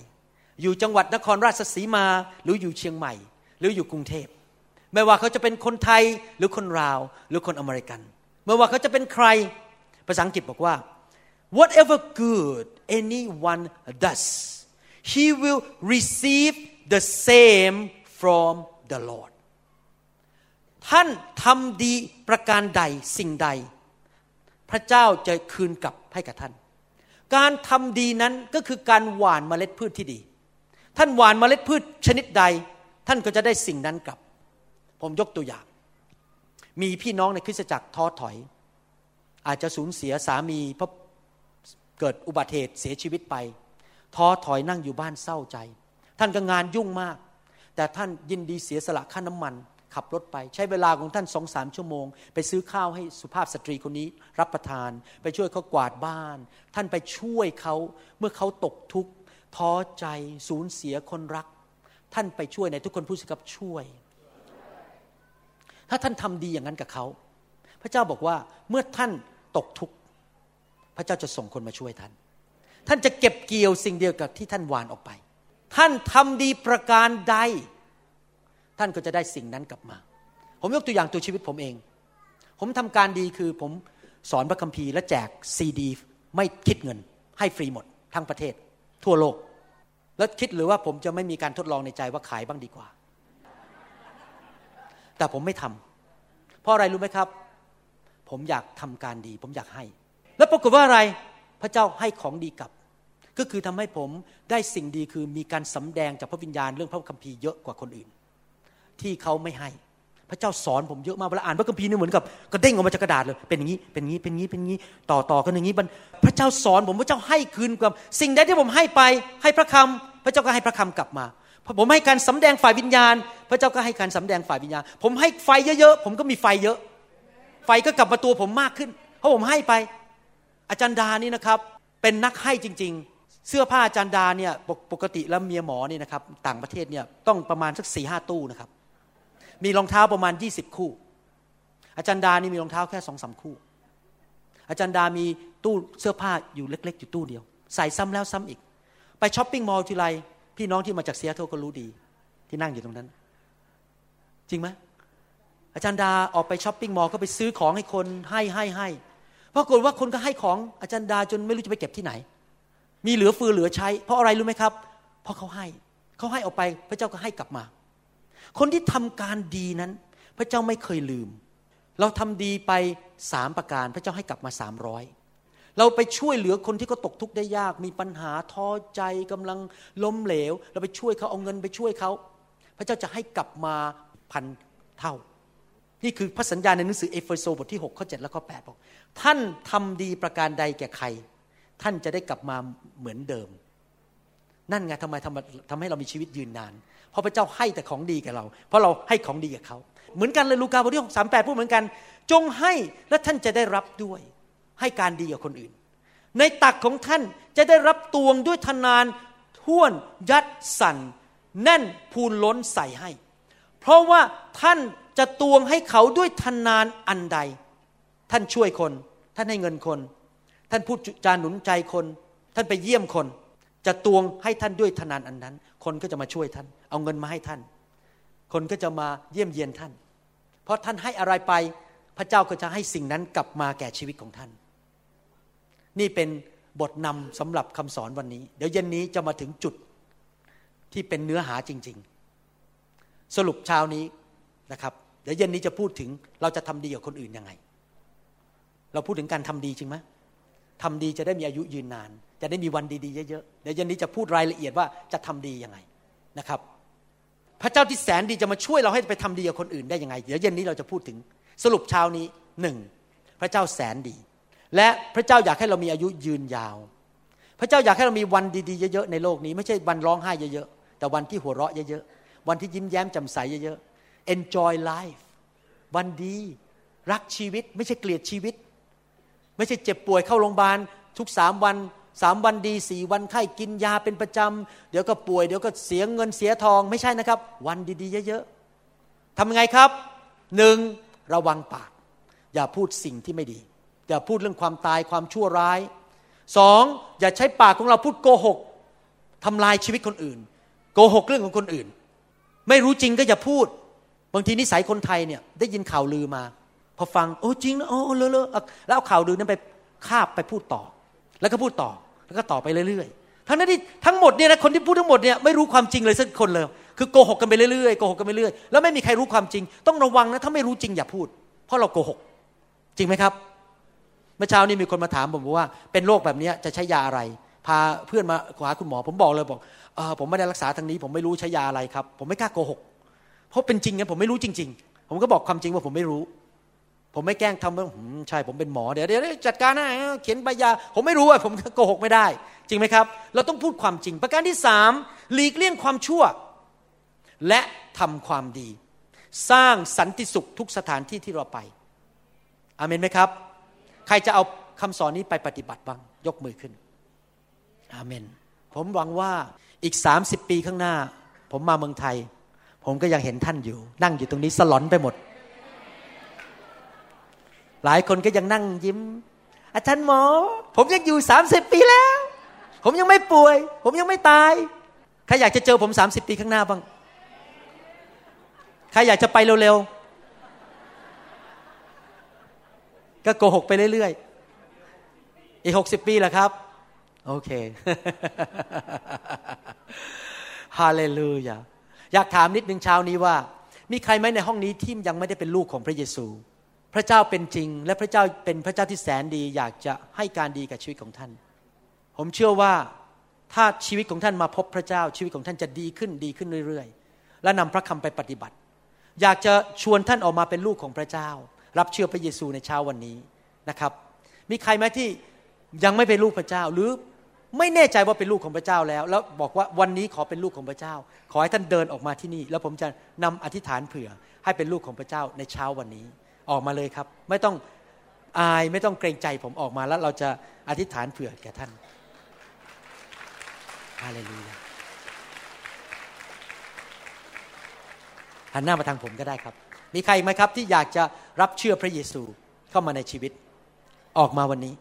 อยู่จังหวัดนครราชสีมา หรืออยู่เชียงใหม่ หรืออยู่กรุงเทพ ไม่ว่าเขาจะเป็นคนไทยหรือคนลาว หรือคนอเมริกัน ไม่ว่าเขาจะเป็นใคร ภาษาอังกฤษบอกว่า whatever good anyone does he will receive the same from the Lord ท่านทำดีประการใดสิ่งใด พระเจ้าจะคืนกลับให้กับท่าน การทำดีนั้นก็คือการหว่านเมล็ดพืชที่ดี ท่านหว่านเมล็ดพืชชนิดใด ท่านก็จะได้สิ่งนั้นกลับ ผมยกตัวอย่าง มีพี่น้องในคริสตจักรท้อถอย อาจจะสูญเสียสามีเพราะเกิดอุบัติเหตุเสียชีวิตไป ท้อถอยนั่งอยู่บ้านเศร้าใจ ท่านก็งานยุ่งมาก แต่ท่านยินดีเสียสละค่าน้ำมันขับรถไปใช้เวลาของท่านสองสามชั่วโมง ไปซื้อข้าวให้สุภาพสตรีคนนี้รับประทาน ไปช่วยเขากวาดบ้าน ท่านไปช่วยเขาเมื่อเขาตกทุกข์ ท้อใจสูญเสียคนรัก ท่านไปช่วยในทุกคนพูดสิครับช่วย ถ้าท่านทำดีอย่างนั้นกับเขา พระเจ้าบอกว่าเมื่อท่านตกทุกข์พระเจ้าจะส่งคนมาช่วยท่าน ท่านจะเก็บเกี่ยวสิ่งเดียวกับที่ท่านวานออกไป ท่านทำดีประการใด ท่านก็จะได้สิ่งนั้นกลับมา ผมยกตัวอย่างตัวชีวิตผมเอง ผมทำการดีคือผมสอนพระคัมภีร์และแจกซีดี ไม่คิดเงิน ให้ฟรีหมดทั้งประเทศ ทั่วโลก แล้วคิดหรือว่าผมจะไม่มีการทดลองในใจว่าขายบ้างดีกว่า แต่ผมไม่ทำเพราะอะไรรู้ไหมครับ ผมอยากทำการดี ผมอยากให้ แล้วปรากฏว่าอะไรพระเจ้าให้ของดีกลับ ก็คือทำให้ผมได้สิ่งดีคือมีการสำแดงจากพระวิญญาณเรื่องพระคัมภีร์เยอะกว่าคนอื่น ที่เขาไม่ให้ พระเจ้าสอนผมเยอะมากเวลาอ่านพระคัมภีร์นี่เหมือนกับกระเด้งออกมาจากกระดาษเลยเป็นอย่างนี้เป็นอย่างนี้เป็นอย่างนี้เป็นอย่างนี้ต่อต่อกันอย่างนี้พระเจ้าสอนผมพระเจ้าให้คืนกับสิ่งใดที่ผมให้ไปให้พระคำพระเจ้าก็ให้พระคำกลับมาพอผมให้การสำแดงฝ่ายวิญญาณ พระเจ้าก็ให้การสำแดงฝ่ายวิญญาณ ผมให้ไฟเยอะๆผมก็มีไฟเยอะ ไฟก็กลับมาตัวผมมากขึ้น เพราะผมให้ไป อาจารย์ดานี่นะครับ เป็นนักให้จริง ๆ เสื้อผ้าอาจารย์ดาเนี่ยปกติแล้วเมียหมอนี่นะครับ ต่างประเทศเนี่ยต้องประมาณสักสี่ห้าตู้นะครับ มีรองเท้าประมาณยี่สิบคู่ อาจารย์ดานี่มีรองเท้าแค่สองสาคู่ อาจารย์ดามีตู้เสื้อผ้าอยู่เล็ก ๆ อยู่ตู้เดียว ใส่ซ้ำแล้วซ้ำอีก ไปช้อปปิ้งมอลล์ทีไรพี่น้องที่มาจากเซียโตก็รู้ดี ที่นั่งอยู่ตรงนั้น จริงไหมอาจารย์ดาออกไปช้อปปิ้งมอลล์ก็ไปซื้อของให้คนให้ให้ให้ปรากฏว่าคนก็ให้ของอาจารย์ดาจนไม่รู้จะไปเก็บที่ไหน มีเหลือฟือเหลือใช้ เพราะอะไรรู้ไหมครับ เพราะเขาให้ เขาให้ออกไปพระเจ้าก็ให้กลับมา คนที่ทำการดีนั้น พระเจ้าไม่เคยลืม เราทำดีไปสามประการ พระเจ้าให้กลับมาสามร้อยเราไปช่วยเหลือคนที่เขาตกทุกข์ได้ยาก มีปัญหาท้อใจกำลังล้มเหลว เราไปช่วยเขาเอาเงินไปช่วยเขาพระเจ้าจะให้กลับมาพันเท่า นี่คือพระสัญญาในหนังสือเอเฟโซบทที่6ข้อ7และข้อ8บอกท่านทำดีประการใดแก่ใคร ท่านจะได้กลับมาเหมือนเดิม นั่นไงทำไมทำทำให้เรามีชีวิตยืนนาน เพราะพระเจ้าให้แต่ของดีแก่เรา เพราะเราให้ของดีกับเขา เหมือนกันเลยลูกาบทที่สามแปดพูดเหมือนกัน จงให้และท่านจะได้รับด้วย ให้การดีกับคนอื่น ในตักของท่านจะได้รับตวงด้วยทนานท่วนยัดสั่นแน่นพูนล้นใส่ให้ เพราะว่าท่านจะตวงให้เขาด้วยทนานอันใด ท่านช่วยคน ท่านให้เงินคน ท่านพูดจาหนุนใจคน ท่านไปเยี่ยมคน จะตวงให้ท่านด้วยทนานอันนั้น คนก็จะมาช่วยท่าน เอาเงินมาให้ท่าน คนก็จะมาเยี่ยมเยียนท่าน เพราะท่านให้อะไรไป พระเจ้าก็จะให้สิ่งนั้นกลับมาแก่ชีวิตของท่าน นี่เป็นบทนำสำหรับคำสอนวันนี้ เดี๋ยวเย็นนี้จะมาถึงจุดที่เป็นเนื้อหาจริง ๆ สรุปเช้านี้นะครับ เดี๋ยวเย็นนี้จะพูดถึงเราจะทำดีกับคนอื่นยังไง เราพูดถึงการทำดีจริงไหมทำดีจะได้มีอายุยืนนาน จะได้มีวันดีๆเยอะๆเดี๋ยวเย็นนี้จะพูดรายละเอียดว่าจะทำดียังไงนะครับ พระเจ้าที่แสนดีจะมาช่วยเราให้ไปทำดีกับคนอื่นได้ยังไง เดี๋ยวเย็นนี้เราจะพูดถึงสรุปเช้านี้หนึ่งพระเจ้าแสนดี และพระเจ้าอยากให้เรามีอายุยืนยาว พระเจ้าอยากให้เรามีวันดีๆเยอะๆในโลกนี้ ไม่ใช่วันร้องไห้เยอะๆแต่วันที่หัวเราะเยอะๆวันที่ยิ้มแย้มแจ่มใสเยอะๆ enjoy life วันดีรักชีวิต ไม่ใช่เกลียดชีวิต ไม่ใช่เจ็บป่วยเข้าโรงพยาบาลทุกสามวัน สามวันดีสี่วันไข้กินยาเป็นประจำ เดี๋ยวก็ป่วยเดี๋ยวก็เสียเงินเสียทองไม่ใช่นะครับ วันดีๆ เยอะๆทำยังไงครับหนึ่งระวังปาก อย่าพูดสิ่งที่ไม่ดี อย่าพูดเรื่องความตายความชั่วร้ายสองอย่าใช้ปากของเราพูดโกหกทำลายชีวิตคนอื่น โกหกเรื่องของคนอื่น ไม่รู้จริงก็อย่าพูด บางทีนิสัยคนไทยเนี่ยได้ยินข่าวลือมา พอฟังโอ้จริงนะโอ้เลอะเลอะแล้วเอาข่าวลือนั้นไปคาบไปพูดต่อ แล้วก็พูดต่อแล้วก็ต่อไปเรื่อยๆ ทั้งนั้นที่ทั้งหมดเนี่ยนะคนที่พูดทั้งหมดเนี่ยไม่รู้ความจริงเลยสักคนเลย คือโกหกกันไปเรื่อยๆโกหกกันไปเรื่อยแล้วไม่มีใครรู้ความจริง ต้องระวังนะถ้าไม่รู้จริงอย่าพูด เพราะเราโกหก จริงไหมครับ เมื่อเช้านี้มีคนมาถามผมว่า เป็นโรคแบบนี้จะใช้ยาอะไร พาเพื่อนมาหาคุณหมอ ผมบอกเลยบอกออผมไม่ได้รักษาทางนี้ ผมไม่รู้ใช้ยาอะไรครับ ผมไม่กล้าโกหก เพราะเป็นจริงไงผมไม่รู้จริง ๆ ผมก็บอกความจริงว่าผมไม่รู้ ผมไม่แกล้งทำว่าใช่ผมเป็นหมอเดี๋ยวเดี๋ยวจัดการให้เขียนใบยา ผมไม่รู้อะผมโกหกไม่ได้ จริงไหมครับ เราต้องพูดความจริง ประการที่สามหลีกเลี่ยงความชั่ว และทำความดี สร้างสันติสุขทุกสถานที่ที่เราไปอเมนไหมครับ ใครจะเอาคำสอนนี้ไปปฏิบัติบ้าง ยกมือขึ้น อาเมน ผมหวังว่าอีก 30 ปีข้างหน้า ผมมาเมืองไทย ผมก็ยังเห็นท่านอยู่ นั่งอยู่ตรงนี้สลอนไปหมด หลายคนก็ยังนั่งยิ้ม อาจารย์หมอ ผมยังอยู่30ปีแล้ว ผมยังไม่ป่วย ผมยังไม่ตาย ใครอยากจะเจอผม30ปีข้างหน้าบ้าง ใครอยากจะไปเร็วๆ ก็โกหกไปเรื่อยๆ อีกหกสิบปีแหละครับ โอเค ฮาเลลูยา อยากถามนิดนึงเช้านี้ว่า มีใครไหมในห้องนี้ที่ยังไม่ได้เป็นลูกของพระเยซู พระเจ้าเป็นจริง และพระเจ้าเป็นพระเจ้าที่แสนดีอยากจะให้การดีกับชีวิตของท่าน ผมเชื่อว่าถ้าชีวิตของท่านมาพบพระเจ้าชีวิตของท่านจะดีขึ้นดีขึ้นเรื่อยๆ และนำพระคำไปปฏิบัติ อยากจะชวนท่านออกมาเป็นลูกของพระเจ้า รับเชื่อพระเยซูในเช้าวันนี้นะครับ มีใครไหมที่ยังไม่เป็นลูกพระเจ้าหรือไม่แน่ใจว่าเป็นลูกของพระเจ้าแล้ว แล้วบอกว่าวันนี้ขอเป็นลูกของพระเจ้า ขอให้ท่านเดินออกมาที่นี่ แล้วผมจะนำอธิษฐานเผื่อให้เป็นลูกของพระเจ้าในเช้าวันนี้ ออกมาเลยครับ ไม่ต้องอายไม่ต้องเกรงใจผมออกมาแล้วเราจะอธิษฐานเผื่อแก่ท่านฮาเลลูยาหันหน้ามาทางผมก็ได้ครับ มีใครไหมครับที่อยากจะรับเชื่อพระเยซูเข้ามาในชีวิต ออกมาวันนี้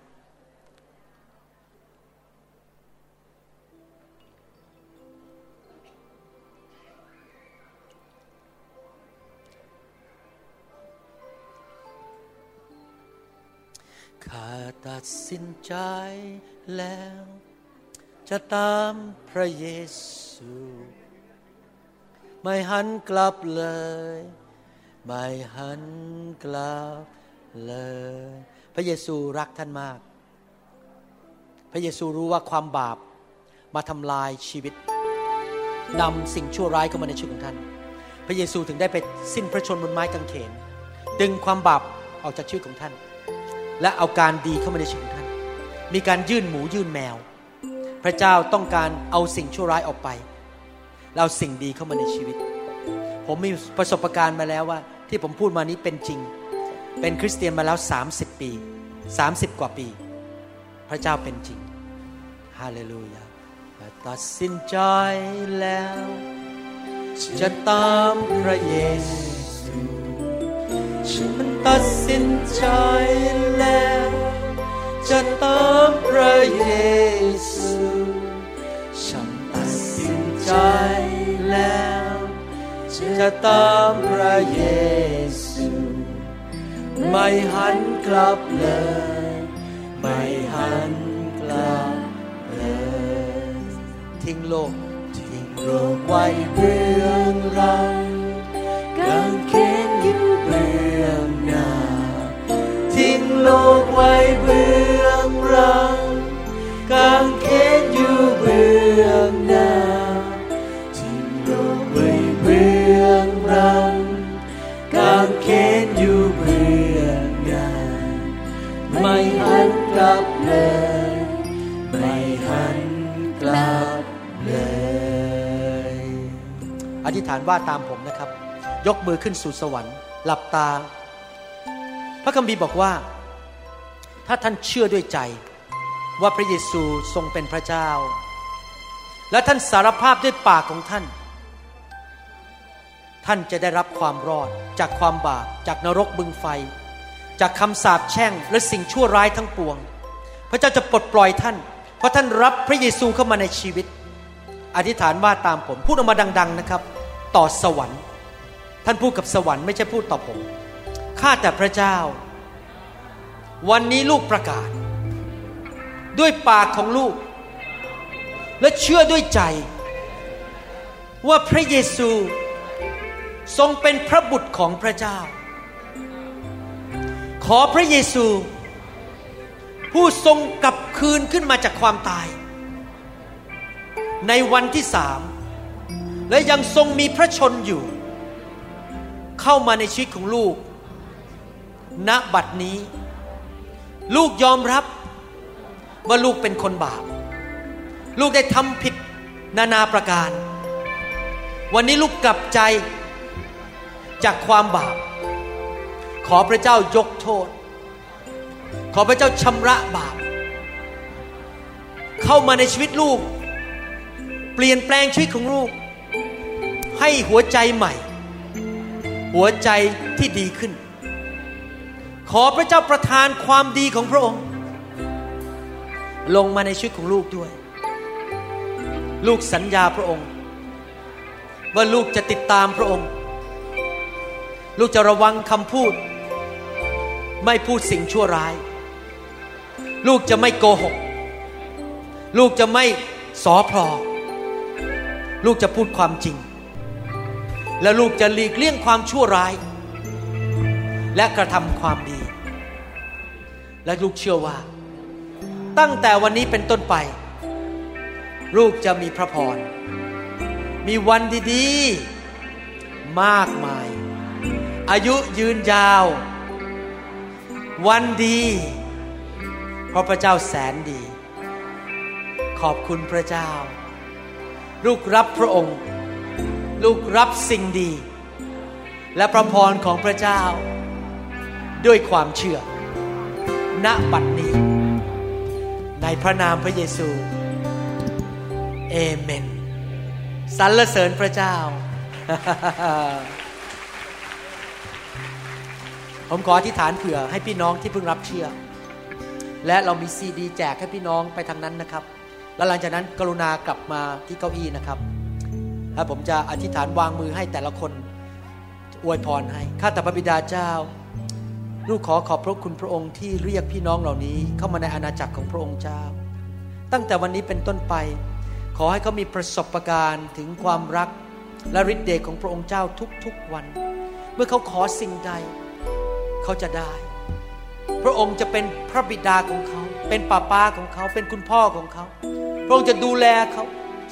ข้าตัดสินใจแล้ว จะตามพระเยซู ไม่หันกลับเลย ไม่หันกลับเลย พระเยซูรักท่านมาก พระเยซูรู้ว่าความบาปมาทำลายชีวิตนำสิ่งชั่วร้ายเข้ามาในชีวิตของท่าน พระเยซูถึงได้ไปสิ้นพระชนม์บนไม้กางเขน ดึงความบาปออกจากชีวิตของท่าน และเอาการดีเข้ามาในชีวิตท่าน มีการยื่นหมูยื่นแมว พระเจ้าต้องการเอาสิ่งชั่วร้ายออกไปแล้วเอาสิ่งดีเข้ามาในชีวิต ผมมีประสบการณ์มาแล้วว่า ที่ผมพูดมานี้เป็นจริง เป็นคริสเตียนมาแล้ว 30 ปี 30 กว่าปี พระเจ้าเป็นจริงฮาเลลูยาตัดสินใจแล้ว จะตามพระเยซู ฉันมันตัดสินใจแล้ว จะตามพระเยซูฉันตัดสินใจแล้ว จะตามพระเยซู ไม่หันกลับเลย ไม่หันกลับเลย ทิ้งโลกทิ้งโลกไว้เบื้องหลังกางเขน โลกไว้เบื้องหลังกางเขนอยู่เบื้องหน้าทิ้งโลกไว้เบื้องหลังกางเขนอยู่เบื้องหน้าไม่หันกลับเลย ไม่หันกลับเลย อธิษฐานว่าตามผมนะครับ ยกมือขึ้นสู่สวรรค์ หลับตา พระคัมภีร์บอกว่า ถ้าท่านเชื่อด้วยใจ ว่าพระเยซูทรงเป็นพระเจ้า และท่านสารภาพด้วยปากของท่าน ท่านจะได้รับความรอดจากความบาปจากนรกบึงไฟ จากคำสาปแช่งและสิ่งชั่วร้ายทั้งปวง พระเจ้าจะปลดปล่อยท่าน เพราะท่านรับพระเยซูเข้ามาในชีวิต อธิษฐานว่าตามผมพูดออกมาดัง ๆนะครับ ต่อสวรรค์ ท่านพูดกับสวรรค์ไม่ใช่พูดต่อผมข้าแต่พระเจ้า วันนี้ลูกประกาศ ด้วยปากของลูก และเชื่อด้วยใจ ว่าพระเยซูทรงเป็นพระบุตรของพระเจ้า ขอพระเยซู ผู้ทรงกลับคืนขึ้นมาจากความตาย ในวันที่สามและยังทรงมีพระชนอยู่ เข้ามาในชีวิตของลูก ณบัดนี้ ลูกยอมรับว่าลูกเป็นคนบาป ลูกได้ทำผิดนานาประการ วันนี้ลูกกลับใจจากความบาป ขอพระเจ้ายกโทษ ขอพระเจ้าชำระบาป เข้ามาในชีวิตลูก เปลี่ยนแปลงชีวิตของลูก ให้หัวใจใหม่ หัวใจที่ดีขึ้น ขอพระเจ้าประทานความดีของพระองค์ ลงมาในชีวิตของลูกด้วย ลูกสัญญาพระองค์ ว่าลูกจะติดตามพระองค์ ลูกจะระวังคำพูด ไม่พูดสิ่งชั่วร้าย ลูกจะไม่โกหก ลูกจะไม่สอพลอลูกจะพูดความจริง และลูกจะหลีกเลี่ยงความชั่วร้าย และกระทำความดี และลูกเชื่อว่า ตั้งแต่วันนี้เป็นต้นไป ลูกจะมีพระพร มีวันดีๆ มากมาย อายุยืนยาว วันดี เพราะพระเจ้าแสนดี ขอบคุณพระเจ้า ลูกรับพระองค์ ลูกรับสิ่งดี และพระพรของพระเจ้า ด้วยความเชื่อ ณบัดนี้ ในพระนามพระเยซูเอเมนสรรเสริญพระเจ้า ผมขออธิษฐานเผื่อให้พี่น้องที่เพิ่งรับเชื่อ และเรามีซีดีแจกให้พี่น้องไปทางนั้นนะครับ แล้วหลังจากนั้นกรุณากลับมาที่เก้าอี้นะครับแล้วผมจะอธิษฐานวางมือให้แต่ละคนอวยพรให้ ข้าแต่พระบิดาเจ้า ลูกขอขอบพระคุณพระองค์ที่เรียกพี่น้องเหล่านี้เข้ามาในอาณาจักรของพระองค์เจ้า ตั้งแต่วันนี้เป็นต้นไป ขอให้เขามีประสบการณ์ถึงความรักและฤทธิ์เดชของพระองค์เจ้าทุกๆวัน เมื่อเขาขอสิ่งใด เขาจะได้ พระองค์จะเป็นพระบิดาของเขา เป็นป้าป้าของเขา เป็นคุณพ่อของเขา พระองค์จะดูแลเขา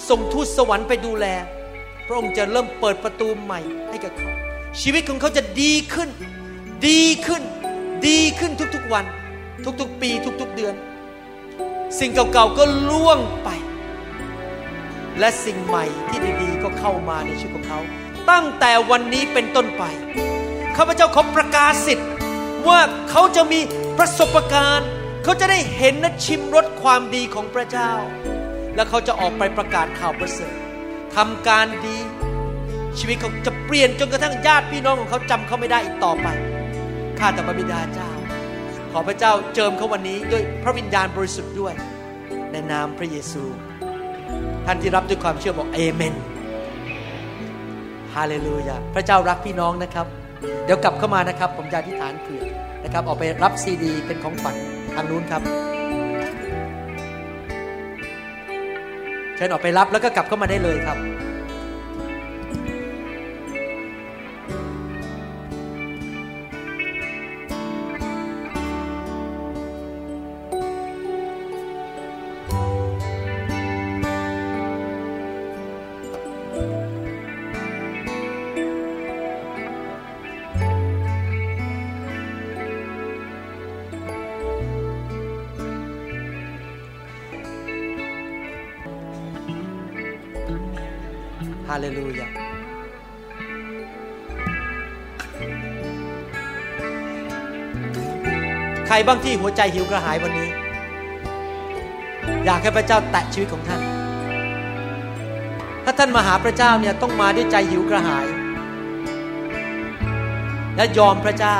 ส่งทูตสวรรค์ไปดูแล พระองค์จะเริ่มเปิดประตูใหม่ให้กับเขา ชีวิตของเขาจะดีขึ้น ดีขึ้นดีขึ้นทุกๆวัน ทุกๆ ปี ทุกๆ เดือน สิ่งเก่าๆก็ล่วงไป และสิ่งใหม่ที่ดีๆ ก็เข้ามาในชีวิตของเขา ตั้งแต่วันนี้เป็นต้นไปข้าพเจ้าขอประกาศสิทธิ์ว่าเขาจะมีประสบการณ์ เขาจะได้เห็นและชิมรสความดีของพระเจ้า และเขาจะออกไปประกาศข่าวประเสริฐทำการดี ชีวิตเขาจะเปลี่ยนจนกระทั่งญาติพี่น้องของเขาจำเขาไม่ได้อีกต่อไป ข้าแต่พระบิดาเจ้า ขอพระเจ้าเจิมเขาวันนี้ด้วยพระวิญญาณบริสุทธิ์ด้วย ในนามพระเยซู ท่านที่รับด้วยความเชื่อบอกเอเมนฮาเลลูยาพระเจ้ารักพี่น้องนะครับ เดี๋ยวกลับเข้ามานะครับ ผมจะอธิษฐานเผื่อนะครับออกไปรับซีดี เป็นของฝันทางนู้นครับเชิญออกไปรับแล้วก็กลับเข้ามาได้เลยครับ บ้างที่หัวใจหิวกระหายวันนี้ อยากให้พระเจ้าแตะชีวิตของท่าน ถ้าท่านมาหาพระเจ้าเนี่ยต้องมาด้วยใจหิวกระหาย และยอมพระเจ้า